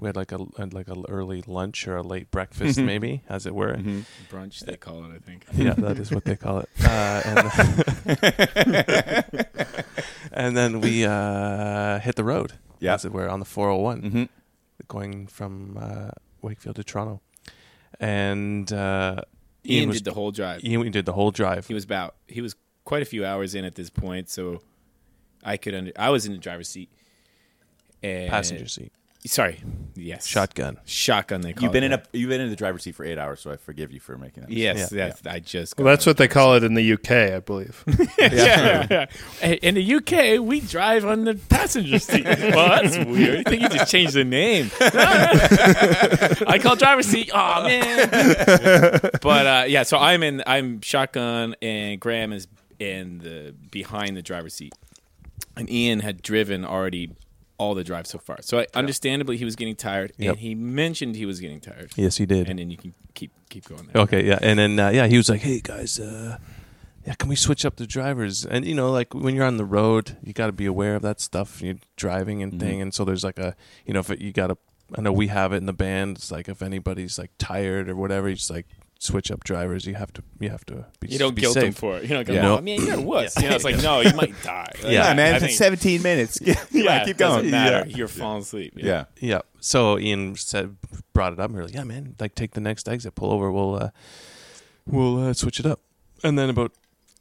We had like a had like a early lunch or a late breakfast, maybe, as it were. Mhm. Brunch, they call it, I think. Yeah, that is what they call it. Uh, and, and then we uh, hit the road, Yeah. as it were, on the 401, Mhm. going from uh, Wakefield to Toronto. And uh, Ian, was, did the whole drive. Ian did the whole drive. He was about he was quite a few hours in at this point, so I could under I was in the driver's seat. And, passenger seat, Sorry. Yes. shotgun. Shotgun they call You've been it. in a you've been in the driver's seat for eight hours, so I forgive you for making that. Yes, Yeah. that's I just Well, that's what they call it in the UK, I believe. yeah. yeah. In the UK, we drive on the passenger seat. well, that's weird. I think you just changed the name. I call driver's seat. Oh man. but uh, yeah, so I'm in. I'm shotgun, and Graham is in the behind the driver's seat, and Ian had driven already all the drive so far. So I, understandably, he was getting tired, Yep. and he mentioned he was getting tired. Yes, he did. And then you can keep keep going. There. Okay, yeah, and then uh, yeah, he was like, "Hey guys, uh, yeah, can we switch up the drivers?" And you know, like when you're on the road, you got to be aware of that stuff. You're driving and thing, and so there's like a, you know, if it, you got to, I know we have it in the band. It's like if anybody's like tired or whatever, you just like switch up drivers. You have to, you have to be. You don't be guilt safe. him for it. You don't go, Yeah. oh, man, you're a wuss. You know, it's like, no, you might die. Like, Yeah, man, I it's think- 17 minutes. yeah, keep it doesn't going. matter. Yeah. You're falling asleep. Yeah. Yeah. So Ian said, brought it up, and we are like, "Yeah, man, like take the next exit, pull over. We'll, uh, we'll uh, switch it up." And then about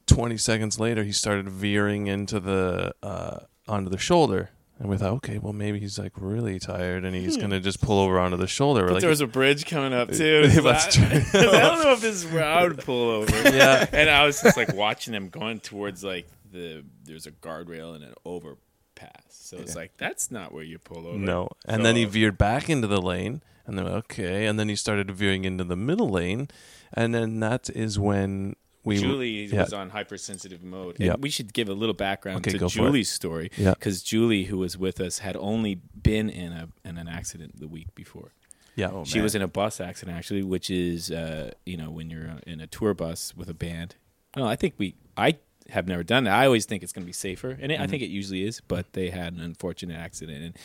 twenty seconds later, he started veering into the uh, onto the shoulder, and we thought, okay, well maybe he's like really tired, and he's hmm. gonna just pull over onto the shoulder. But like, there was a bridge coming up too. That's So I, I don't know if this is where I would pull over. Yeah. And I was just like watching them going towards like the there's a guardrail and an overpass. So it's like that's not where you pull over. no. And then he veered back into the lane, and then okay, and then he started veering into the middle lane, and then that is when we Julie yeah. was on hypersensitive mode. And Yeah. we should give a little background Okay, to go for it. Julie's story. Yeah. Because Julie, who was with us, had only been in a in an accident the week before. yeah. Oh, She man. was in a bus accident actually, which is uh, you know when you're uh, in a tour bus with a band. No, I think we I have never done that. I always think it's going to be safer, and it, I think it usually is. But they had an unfortunate accident, and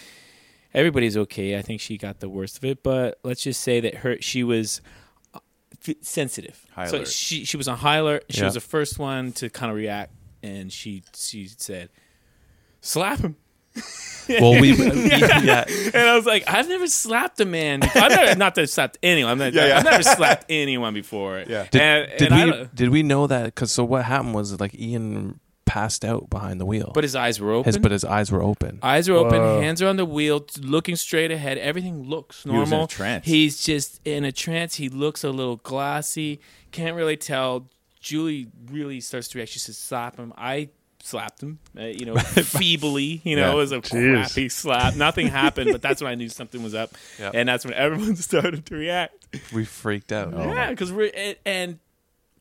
everybody's okay. I think she got the worst of it, but let's just say that her she was f- sensitive. High so alert. she she was on high alert. She Yeah. was the first one to kind of react, and she she said, "Slap him." well, we yeah. And I was like, I've never slapped a man. Before. I've never, not that I've slapped anyone. I'm not, I've never slapped anyone before. Yeah. Did, and, did and we did we know that? Because so what happened was like Ian passed out behind the wheel, but his eyes were open. his but his eyes were open. eyes are open, Whoa. hands are on the wheel, looking straight ahead. Everything looks normal. was in a normal. trance. He's just in a trance. He looks a little glassy. Can't really tell. Julie really starts to react. She says, "Slap him." I slapped him. Uh, you know, feebly. You know, Yeah. it was a Jeez. crappy slap. Nothing happened, but that's when I knew something was up. Yeah. And that's when everyone started to react. We freaked out. Yeah, because we're and, and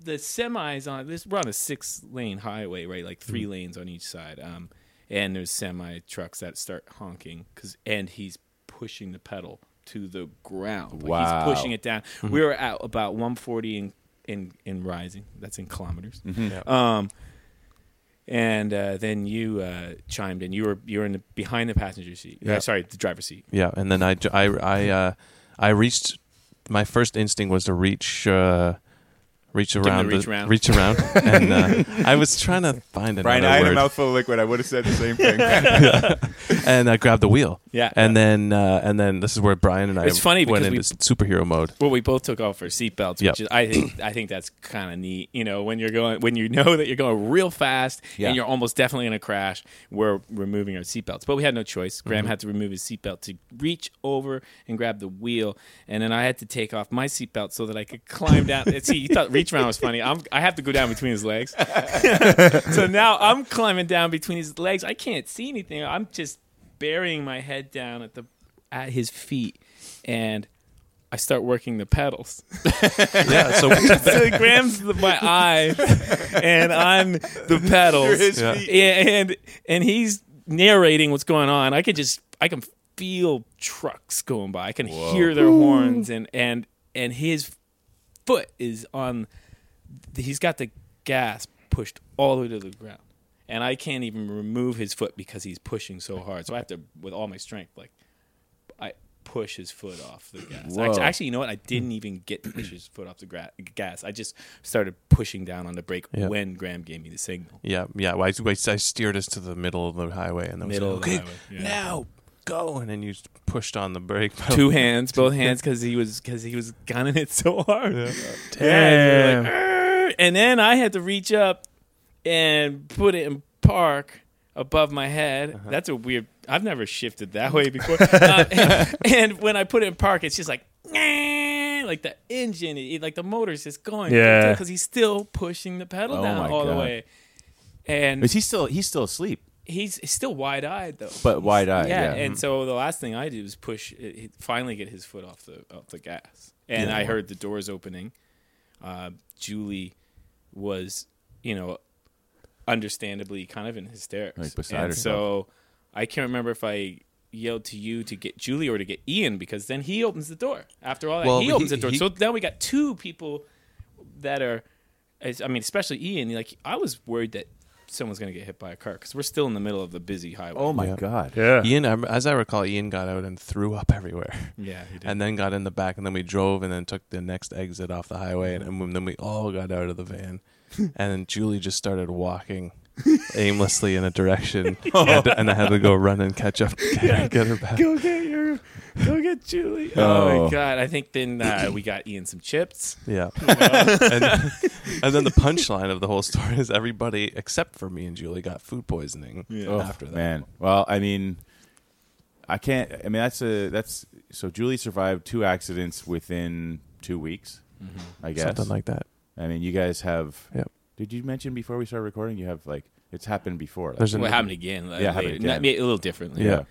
the semis on this. We're on a six lane highway, right? Like Mm-hmm. 3 lanes on each side. Um, and there's semi trucks that start honking because and he's pushing the pedal to the ground. Like Wow. he's pushing it down. We were at about 140 in in in rising. That's in kilometers. Mm-hmm. Um. And uh, then you uh, chimed in. You were you were in the behind the passenger seat. Uh, sorry, the driver's seat. Yeah, and then I, I, I, uh, I reached. My first instinct was to reach, uh, reach around, reach the- around. reach around, and uh, I was trying to find another Brian, I had a mouthful of liquid. I would have said the same thing. and I grabbed the wheel. Yeah. and then uh, and then this is where Brian and I It's funny went because into superhero mode. Well, we both took off our seatbelts, Yep. which is I think I think that's kind of neat. You know, when you're going when you know that you're going real fast Yeah. and you're almost definitely going to crash, we're removing our seatbelts. But we had no choice. Mm-hmm. Graham had to remove his seatbelt to reach over and grab the wheel, and then I had to take off my seatbelt so that I could climb down. See, you thought reach around was funny. I'm I have to go down between his legs. so now I'm climbing down between his legs. I can't see anything. I'm just burying my head down at the at his feet, and I start working the pedals. Yeah, so so Graham's the, my eye, and I'm the pedals. Yeah. Yeah, and and he's narrating what's going on. I could just I can feel trucks going by. I can hear their horns, and and and his foot is on. He's got the gas pushed all the way to the ground, and I can't even remove his foot because he's pushing so hard. So I have to, with all my strength, like I push his foot off the gas. Actually, actually, you know what? I didn't hmm. even get to push his foot off the gra- gas. I just started pushing down on the brake Yeah. when Graham gave me the signal. yeah, yeah. Well, I, I steered us to the middle of the highway, and then Middle of the okay, highway, yeah. now go, and then you just pushed on the brake. pedal. Two hands, both hands, because he was because he was gunning it so hard. Yeah. And, you're like, "Arr!" and then I had to reach up and put it in park above my head. Uh-huh. That's a weird. I've never shifted that way before. uh, and, and when I put it in park, it's just like. Like the engine, it, like the motor's just going, Yeah. because he's still pushing the pedal Oh down my all the God. way, and Is he still? He's still asleep, he's still wide eyed though. but wide eyed. yeah, Yeah, and so the last thing I did was push, it- finally get his foot off the off the gas, and Yeah. I heard the doors opening. Uh, Julie was, you know, understandably kind of in hysterics, Like beside and herself. so I can't remember if I yelled to you to get Julie or to get Ian because then he opens the door. After all that, Well, he he- opens the door. he- so now we got two people that are. I mean, especially Ian. Like I was worried that someone's going to get hit by a car because we're still in the middle of the busy highway. Oh my Yeah. god. Yeah. Ian, as I recall, Ian got out and threw up everywhere, Yeah, he did. and then got in the back, and then we drove, and then took the next exit off the highway, and, and then we all got out of the van, and then Julie just started walking aimlessly in a direction, and, and I had to go run and catch up, get, get her back. go get your, go get Julie. Oh, Oh. my god! I think then uh, we got Ian some chips. Yeah, and, and then the punchline of the whole story is everybody except for me and Julie got food poisoning Oh, after that. man. Well, I mean, I can't. I mean, that's a that's so. Julie survived two accidents within two weeks. I guess something like that. I mean, you guys have. Yep. Did you mention before we started recording? You have like it's happened before. Like, There's What an- happened again? uh, Yeah, happened later. again. Not- a little differently. Yeah.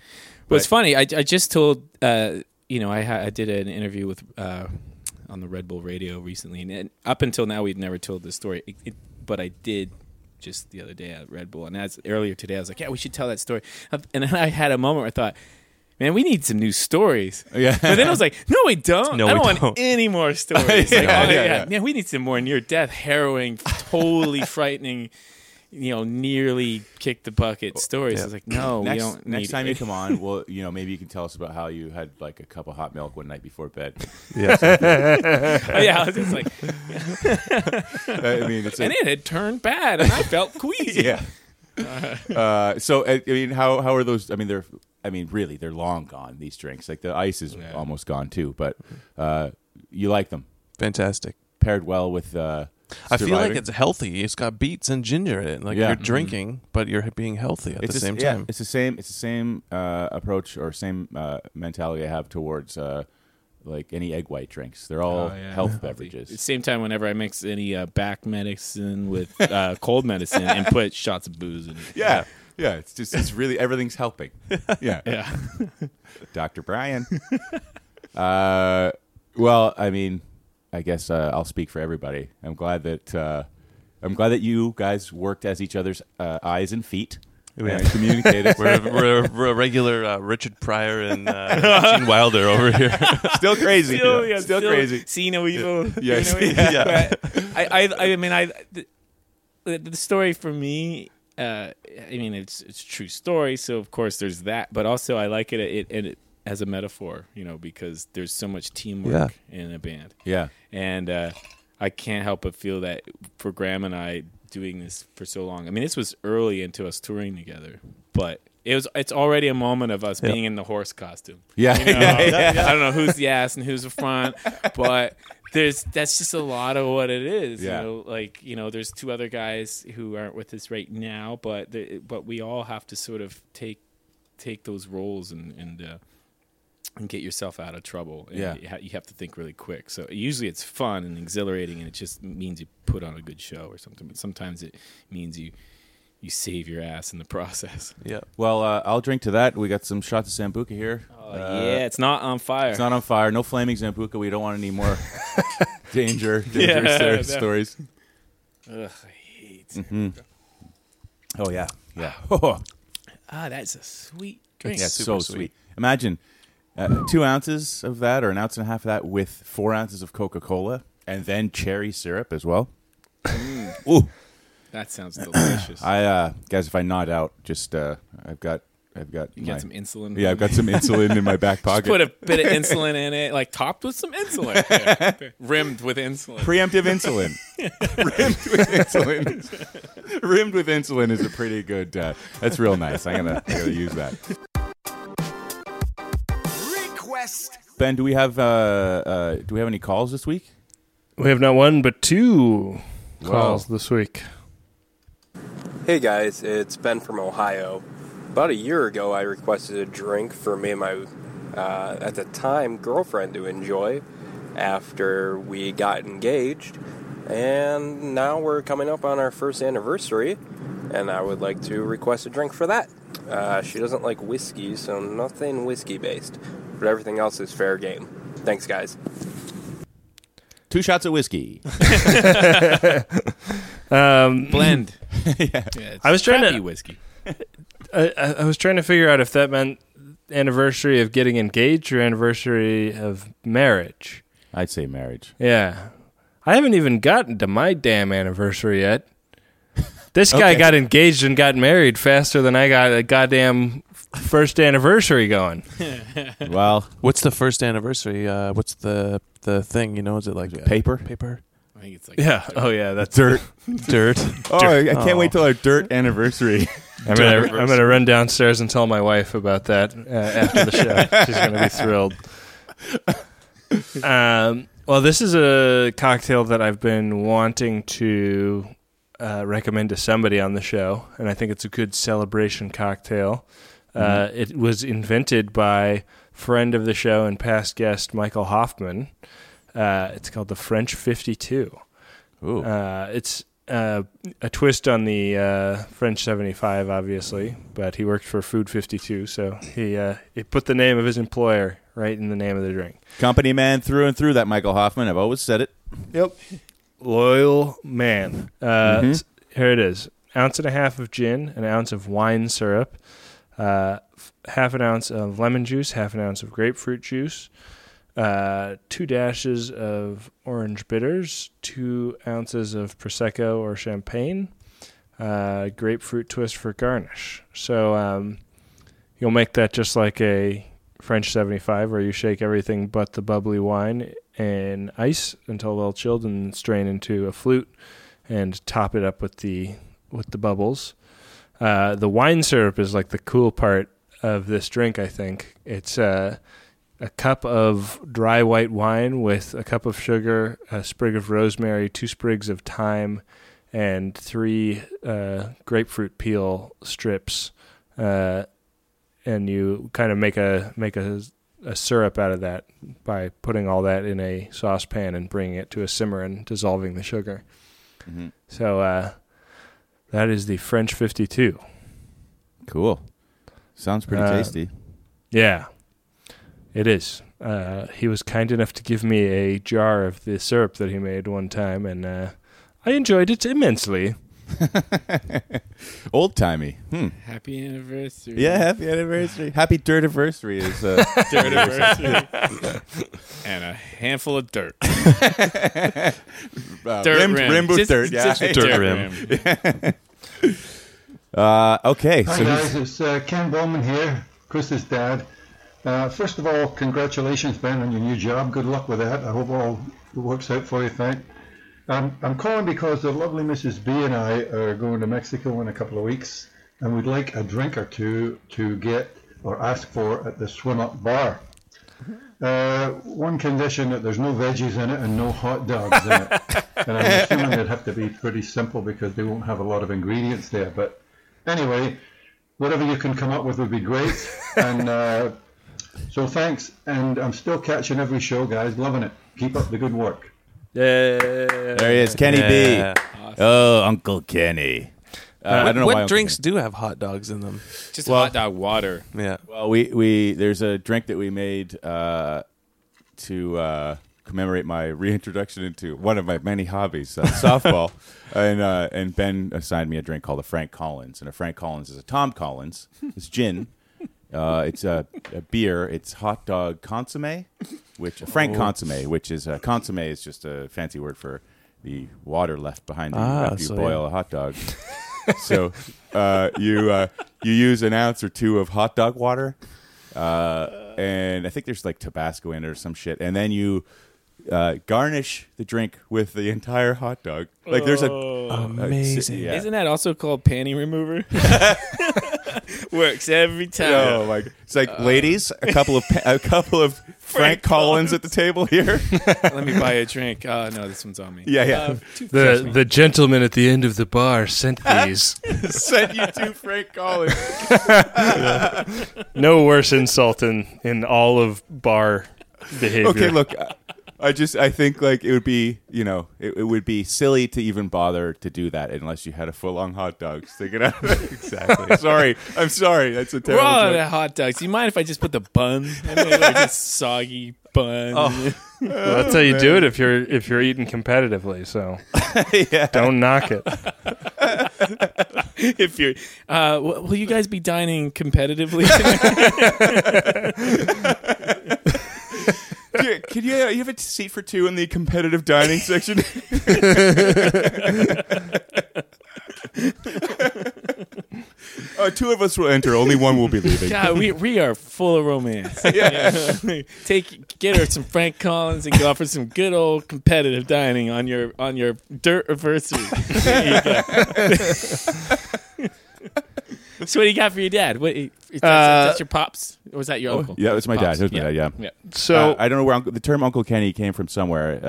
But it's funny. I, I just told uh, you know I, ha- I did an interview with uh, on the Red Bull Radio recently, and, and up until now we'd never told this story. It, it, but I did just the other day at Red Bull, and as earlier today I was like, yeah, we should tell that story. And then I had a moment where I thought. Man, we need some new stories. Yeah. But then I was like, no, we don't. No, I don't we want don't. any more stories. Like, Yeah, oh, yeah, yeah, yeah. Man, we need some more near death, harrowing, totally frightening, you know, nearly kick the bucket stories. Yeah. I was like, no, we next don't next need time it. you come on, well, you know, maybe you can tell us about how you had like a cup of hot milk one night before bed. Yeah, Oh, yeah, I was just like, I mean, it's a, and it had turned bad, and I felt queasy. yeah. Uh, so I, I mean, how how are those? I mean, they're. I mean, really, they're long gone. These drinks, like the ice is Yeah. almost gone too. But uh, you like them fantastic. paired well with. Uh, I feel like it's healthy. It's got beets and ginger in it. Like Yeah. you're Mhm. drinking, but you're being healthy at it's the the same s- yeah, time. it's the same. It's the same uh, approach or same uh, mentality I have towards uh, like any egg white drinks. They're all Oh, yeah. health At the beverages. same time, whenever I mix any uh, back medicine with uh, cold medicine and put shots of booze in it. Yeah, yeah. It's just it's really everything's helping. Yeah, Yeah. Dr. Brian. uh, well, I mean, I guess uh, I'll speak for everybody. I'm glad that uh, I'm glad that you guys worked as each other's uh, eyes and feet Yeah. and communicated. we're, we're, we're a regular uh, Richard Pryor and uh, Gene Wilder over here. still crazy. Still, yeah, still, crazy. See no evil. Yes. See no evil. Yeah. I, I, I mean, I, the, the story for me. Uh, I mean, it's it's a true story, so of course there's that. But also, I like it, it, it as a metaphor, you know, because there's so much teamwork yeah. in a band. Yeah. and uh, I can't help but feel that for Graham and I doing this for so long. I mean, this was early into us touring together, but it was. It's already a moment of us being in the horse costume. Yeah, You know, yeah, yeah. I don't know who's the ass and who's the front, but there's that's just a lot of what it is. Yeah. You know, like you know, there's two other guys who aren't with us right now, but the, but we all have to sort of take take those roles and and uh, and get yourself out of trouble. And Yeah. you, ha- you have to think really quick. So usually it's fun and exhilarating, and it just means you put on a good show or something. But sometimes it means you you save your ass in the process. Yeah. Well, uh, I'll drink to that. We got some shots of Sambuca here. Oh, Uh, yeah, it's not on fire. It's not on fire. No flaming Sambuca. We don't want any more danger, dangerous Yeah, stories. Ugh, I hate. Mm-hmm. Oh yeah, yeah. Oh, Ah, that's a sweet drink. yeah, super so sweet. sweet. Imagine uh, two ounces of that, or an ounce and a half of that, with four ounces of Coca Cola, and then cherry syrup as well. Ooh, That sounds delicious. I uh, guys, if I nod out, just uh, I've got, I've got, you my- got some insulin. yeah, I've got some insulin in my back Just pocket. put a bit of insulin in it, like topped with some insulin, Yeah. rimmed with insulin. Preemptive insulin. Rimmed with insulin. Rimmed with insulin is a pretty good. Uh, that's real nice. I'm gonna, I'm gonna use that. Request. Ben, do we have uh, uh, do we have any calls this week? We have not one but two calls Wow. this week. Hey guys, it's Ben from Ohio. About a year ago, I requested a drink for me and my, uh, at the time, girlfriend to enjoy after we got engaged. And now we're coming up on our first anniversary, and I would like to request a drink for that. Uh, she doesn't like whiskey, so nothing whiskey based, but everything else is fair game. Thanks, guys. Two shots of whiskey. Um, Blend. yeah. it's I was trying to- whiskey. I, I I was trying to figure out if that meant anniversary of getting engaged or anniversary of marriage. I'd say marriage. Yeah. I haven't even gotten to my damn anniversary yet. This guy Okay. got engaged and got married faster than I got a goddamn first anniversary going. Well, What's the first anniversary? Uh, what's the the thing? You know, is it like paper? Paper, I think it's like Yeah. Oh yeah. That's dirt. dirt. Oh, I, I can't Oh. wait till our dirt anniversary. I'm gonna I'm gonna run downstairs and tell my wife about that uh, after the show. She's gonna be thrilled. Um, well, this is a cocktail that I've been wanting to uh, recommend to somebody on the show, and I think it's a good celebration cocktail. Uh, it was invented by friend of the show and past guest Michael Hoffman. Uh, it's called the French Fifty Two. Ooh. Uh, it's uh, a twist on the uh, French 75, obviously, but he worked for Food 52, so he uh, he put the name of his employer right in the name of the drink. Company man through and through. That Michael Hoffman. I've always said it. Yep. Loyal man. Uh, Mhm. Here it is: ounce and a half of gin, an ounce of wine syrup, uh, f- half an ounce of lemon juice, half an ounce of grapefruit juice, uh, two dashes of orange bitters, two ounces of prosecco or champagne, uh, grapefruit twist for garnish. So um, you'll make that just like a French 75, where you shake everything but the bubbly wine in ice until well chilled, and strain into a flute, and top it up with the with the bubbles. Uh, the wine syrup is like the cool part of this drink. I think it's uh, a cup of dry white wine with a cup of sugar, a sprig of rosemary, two sprigs of thyme, and three uh, grapefruit peel strips. Uh, and you kind of make a make a, a syrup out of that by putting all that in a saucepan and bringing it to a simmer and dissolving the sugar. Mm-hmm. So uh, that is the French 52. Cool. Sounds pretty Uh, tasty. Yeah, it is. Uh, he was kind enough to give me a jar of the syrup that he made one time, and uh, I enjoyed it immensely. Old timey. Hmm. happy anniversary. Yeah, happy anniversary. Happy dirt anniversary is uh, Dirt anniversary. and a handful of dirt. uh, Dirt rimmed, rim. rimmed Just- dirt. Yeah. just Dirt rim. Uh, okay, Hi so guys, it's uh, Ken Bowman here, Chris's dad. Uh, first of all, congratulations, Ben, on your new job. Good luck with that. I hope all works out for you. Thank. Um, I'm calling because the lovely Mrs. B and I are going to Mexico in a couple of weeks, and we'd like a drink or two to get or ask for at the Swim Up Bar. Uh, one condition that there's no veggies in it and no hot dogs in it. and I'm assuming it'd have to be pretty simple because they won't have a lot of ingredients there. But anyway, whatever you can come up with would be great. And uh, so thanks. And I'm still catching every show, guys. Loving it. Keep up the good work. Yeah. There he is, Kenny Yeah. B. Oh, Uncle Kenny. Uh, I don't know what why Uncle drinks Kenny- do have hot dogs in them? Just Well- hot dog water. Yeah. Well, we we there's a drink that we made uh, to uh, commemorate my reintroduction into one of my many hobbies, uh, softball, and uh, and Ben assigned me a drink called a Frank Collins, and a Frank Collins is a Tom Collins. It's gin. Uh, it's a, a beer. It's hot dog consomme, which a Frank consomme, which is uh, consomme is just a fancy word for the water left behind Ah, after you boil yeah. a hot dog. so uh, you uh, you use an ounce or two of hot dog water, uh, and I think there's like Tabasco in it or some shit, and then you uh, garnish the drink with the entire hot dog. Like there's a Amazing. yeah. Isn't that also called panty remover? Works every time. Oh my! It's like, ladies, a couple of pa- a couple of Frank Collins at the table here. Let me buy a drink. Oh no, this one's on me. Yeah, yeah. Uh, two The the gentleman at the end of the bar sent these. Sent you to Frank Collins. no worse insult in, in all of bar behavior. Okay, look, I- I just I think like it would be you know it, it would be silly to even bother to do that unless you had a full on hot dog sticking out. exactly. sorry, I'm sorry. That's a We're terrible. all out joke. of hot dogs. Do you mind if I just put the bun? I mean, like a soggy bun. Well, that's how you do it if you're if you're eating competitively. So don't knock it. if you're, uh, w- will you guys be dining competitively? Yeah, Can you, you have a seat for two in the competitive dining section? uh, two of us will enter. Only one will be leaving. God, we we are full of romance. Yeah. Take get her some Frank Collins and go for some good old competitive dining on your on your dirt anniversary. There you go. so what do you got for your dad? What is that, Uh, that's your pops or was that your uncle? Yeah, it's my dad. Pops. It was my Yeah. dad. Yeah. Yeah. So Uh, I don't know where uncle, the term Uncle Kenny came from. Somewhere, uh,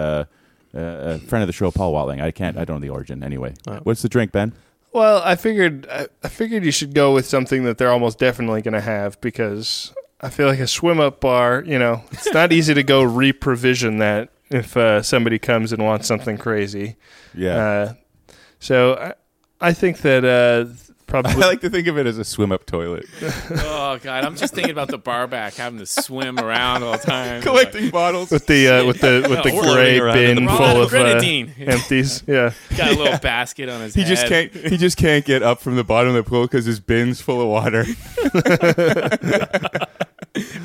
uh, a friend of the show, Paul Watling. I can't. I don't know the origin. Anyway, what's the drink, Ben? Well, I figured I, I figured you should go with something that they're almost definitely going to have because I feel like a swim up bar. You know, it's not easy to go re-provision that if uh, somebody comes and wants something crazy. Yeah, Uh, so I, I think that uh, I like to think of it as a swim up toilet, Oh god, I'm just thinking about the bar back having to swim around all the time. collecting bottles. with the uh, with the with the Floating gray around in the bin full of uh, empties. Yeah. Got a little basket on his He head. just can't. He just can't get up from the bottom of the pool because his bin's full of water.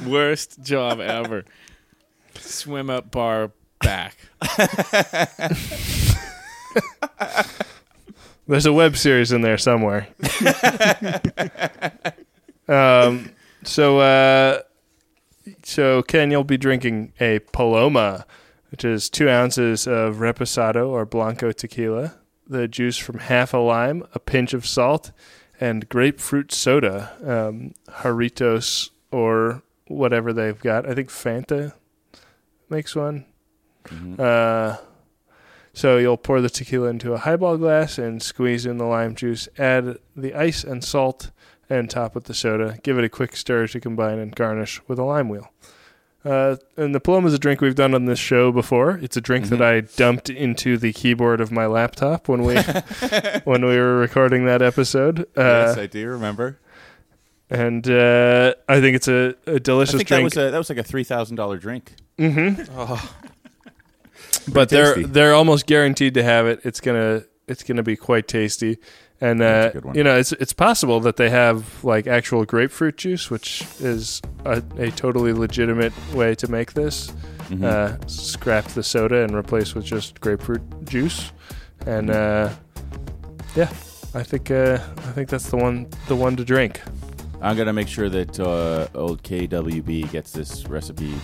Worst job ever. Swim up bar back. There's a web series in there somewhere. um, so, uh, so Ken, you'll be drinking a Paloma, which is two ounces of reposado or blanco tequila, the juice from half a lime, a pinch of salt, and grapefruit soda, um, Jarritos or whatever they've got. I think Fanta makes one. Uh, so you'll pour the tequila into a highball glass and squeeze in the lime juice. Add the ice and salt and top with the soda. Give it a quick stir to combine and garnish with a lime wheel. Uh, and the Paloma is a drink we've done on this show before. It's a drink that I dumped into the keyboard of my laptop when we when we were recording that episode. Uh, yes, I do remember. and uh, I think it's a delicious think that drink. was a, that was like a three thousand dollar drink. But they're tasty. they're almost guaranteed to have it. It's gonna it's gonna be quite tasty, and uh, a good one. you know it's it's possible that they have like actual grapefruit juice, which is a, a totally legitimate way to make this. Mm-hmm. Uh, scrap the soda and replace with just grapefruit juice, and uh, yeah, I think uh, I think that's the one the one to drink. I'm gonna make sure that uh, old KWB gets this recipe.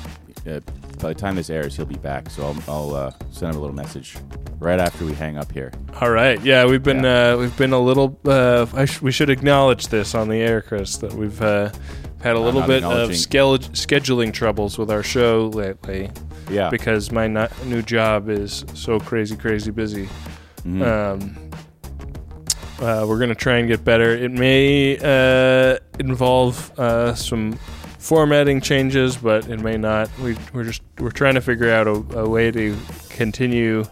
Uh, by the time this airs, he'll be back, so I'll, I'll uh, send him a little message right after we hang up here. All right. Yeah, we've been uh, we've been a little. Uh, I sh- we should acknowledge this on the air, Chris, that we've uh, had a little not bit of acknowledging. scheduling troubles with our show lately Yeah. because my no- new job is so crazy, crazy busy. Mhm. Um, uh, we're gonna try and get better. It may uh, involve uh, some formatting changes, but it may not. We, we're just we're trying to figure out a, a way to continue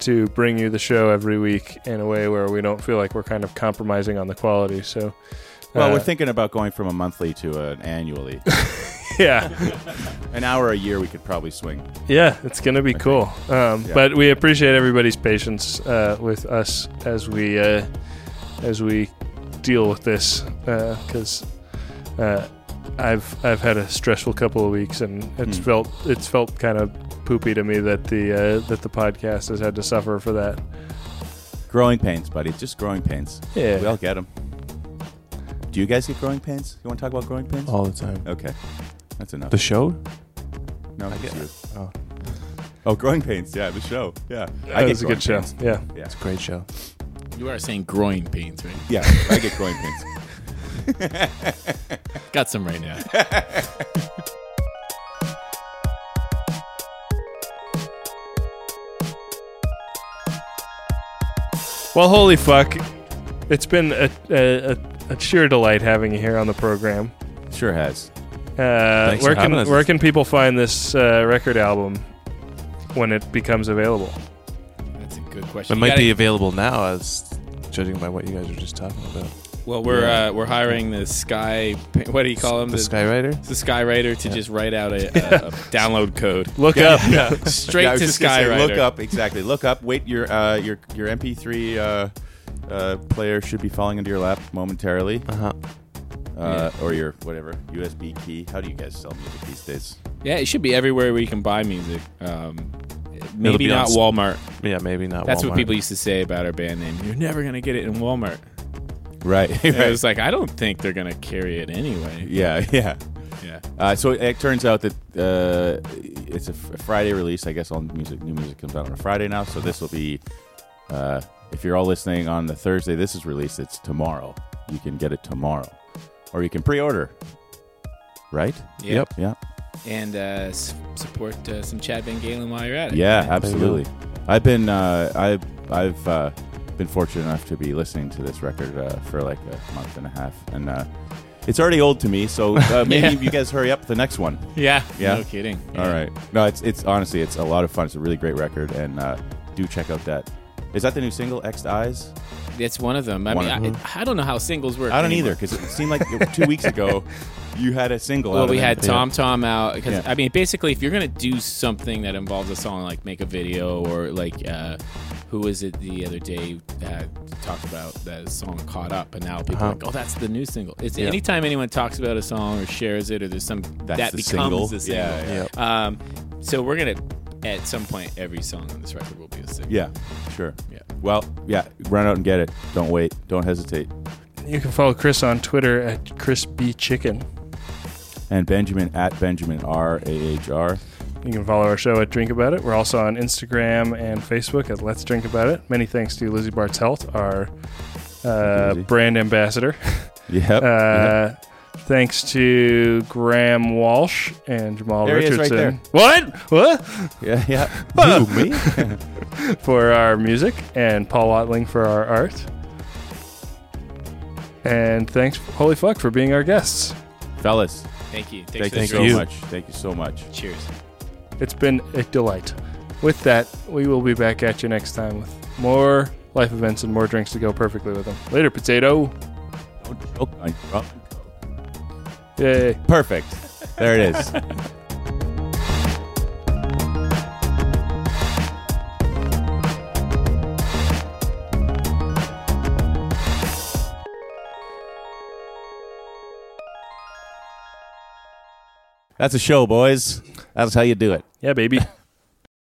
to bring you the show every week in a way where we don't feel like we're kind of compromising on the quality. So, well, uh, we're thinking about going from a monthly to an annually. yeah, an hour a year we could probably swing. yeah, it's gonna be cool. Um, Yeah. But we appreciate everybody's patience uh, with us as we uh, as we deal with this because uh, I've I've had a stressful couple of weeks and it's Hmm. felt it's felt kind of poopy to me that the uh, that the podcast has had to suffer for that. Growing pains, buddy. Just growing pains. Yeah. We all get them. Do you guys get growing pains? You want to talk about growing pains? all the time. Okay. That's enough. The show? no, I get- you. Oh, Oh, growing pains. Yeah, the show. Yeah. That was a growing good show. Yeah. Yeah. it's a great show. You are saying groin pains, right? Yeah, I get growing pains. Got some right now. Well, holy fuck! It's been a, a, a, a sheer delight having you here on the program. Sure has. Uh, Thanks where can us. where can people find this uh, record album when it becomes available? That's a good It question. You might gotta- be available now, as judging by what you guys were just talking about. Well, we're Yeah. uh, we're hiring the Sky. What do you call him? The Skywriter? the Skywriter to just write out a, a, a download code Look Yeah, up. yeah. straight Yeah, to just gonna say, Skywriter. Look up exactly. Look up. Wait, your uh, your your MP3 uh, uh, player should be falling into your lap momentarily, Uh huh. uh, or your whatever USB key. How do you guys sell music these days? Yeah, it should be everywhere where you can buy music. Um, maybe not on Walmart. Yeah, maybe not. That's what people used to say about our band name. You're never gonna get it in Walmart. Right. And I was like, I don't think they're gonna carry it anyway. yeah. Yeah. Yeah. Uh, so it turns out that uh, it's a, f- a Friday release. I guess all music, new music comes out on a Friday now. So this will be, uh, if you're all listening on the Thursday this is released, it's tomorrow. You can get it tomorrow, or you can pre-order. Right? Yeah. Yep. Yeah. And uh, s- support uh, some Chad VanGaalen while you're at it. Yeah, absolutely. I've been uh, I've I've uh, been fortunate enough to be listening to this record uh, for like a month and a half, and uh, it's already old to me. So uh, maybe Yeah. you guys hurry up the next one. Yeah. Yeah? No kidding. All right. No, it's it's honestly it's a lot of fun. It's a really great record, and uh, do check out that. Is that the new single X Eyes? It's one of them. I One mean, I, I don't know how singles work. I don't anymore. either because it seemed like two weeks ago you had a single. Well, we had it. Tom Tom out because Yeah. I mean, basically, if you're gonna do something that involves a song, like make a video or like, uh, who was it the other day that talked about that song "Caught Up," and now people are Uh-huh. like, "Oh, that's the new single." It's Yeah. anytime anyone talks about a song or shares it or there's some That's that the becomes single. the single. Yeah, yeah. Um, so we're gonna at some point every song on this record will be a single. Yeah, sure. Yeah. Well, yeah. Run out and get it. Don't wait. Don't hesitate. You can follow Chris on Twitter at Chris B Chicken. And Benjamin at Benjamin R A H R. You can follow our show at Drink About It. We're also on Instagram and Facebook at Let's Drink About It. Many thanks to Lizzie Bartelt, our uh, brand ambassador. Yep. Uh, yep. Thanks to Graham Walsh and Jamal There he is right Richardson. What? What? Yeah, yeah. Who, me? For our music and Paul Watling for our art. And thanks, holy fuck, for being our guests. Fellas, Thank you. Thanks thank for you so much. Thank you so much. Cheers. It's been a delight. With that, we will be back at you next time with more life events and more drinks to go perfectly with them. Later, potato. Don't choke on your rum. Yay. Perfect. There it is. That's a show, boys. That's how you do it. Yeah, baby.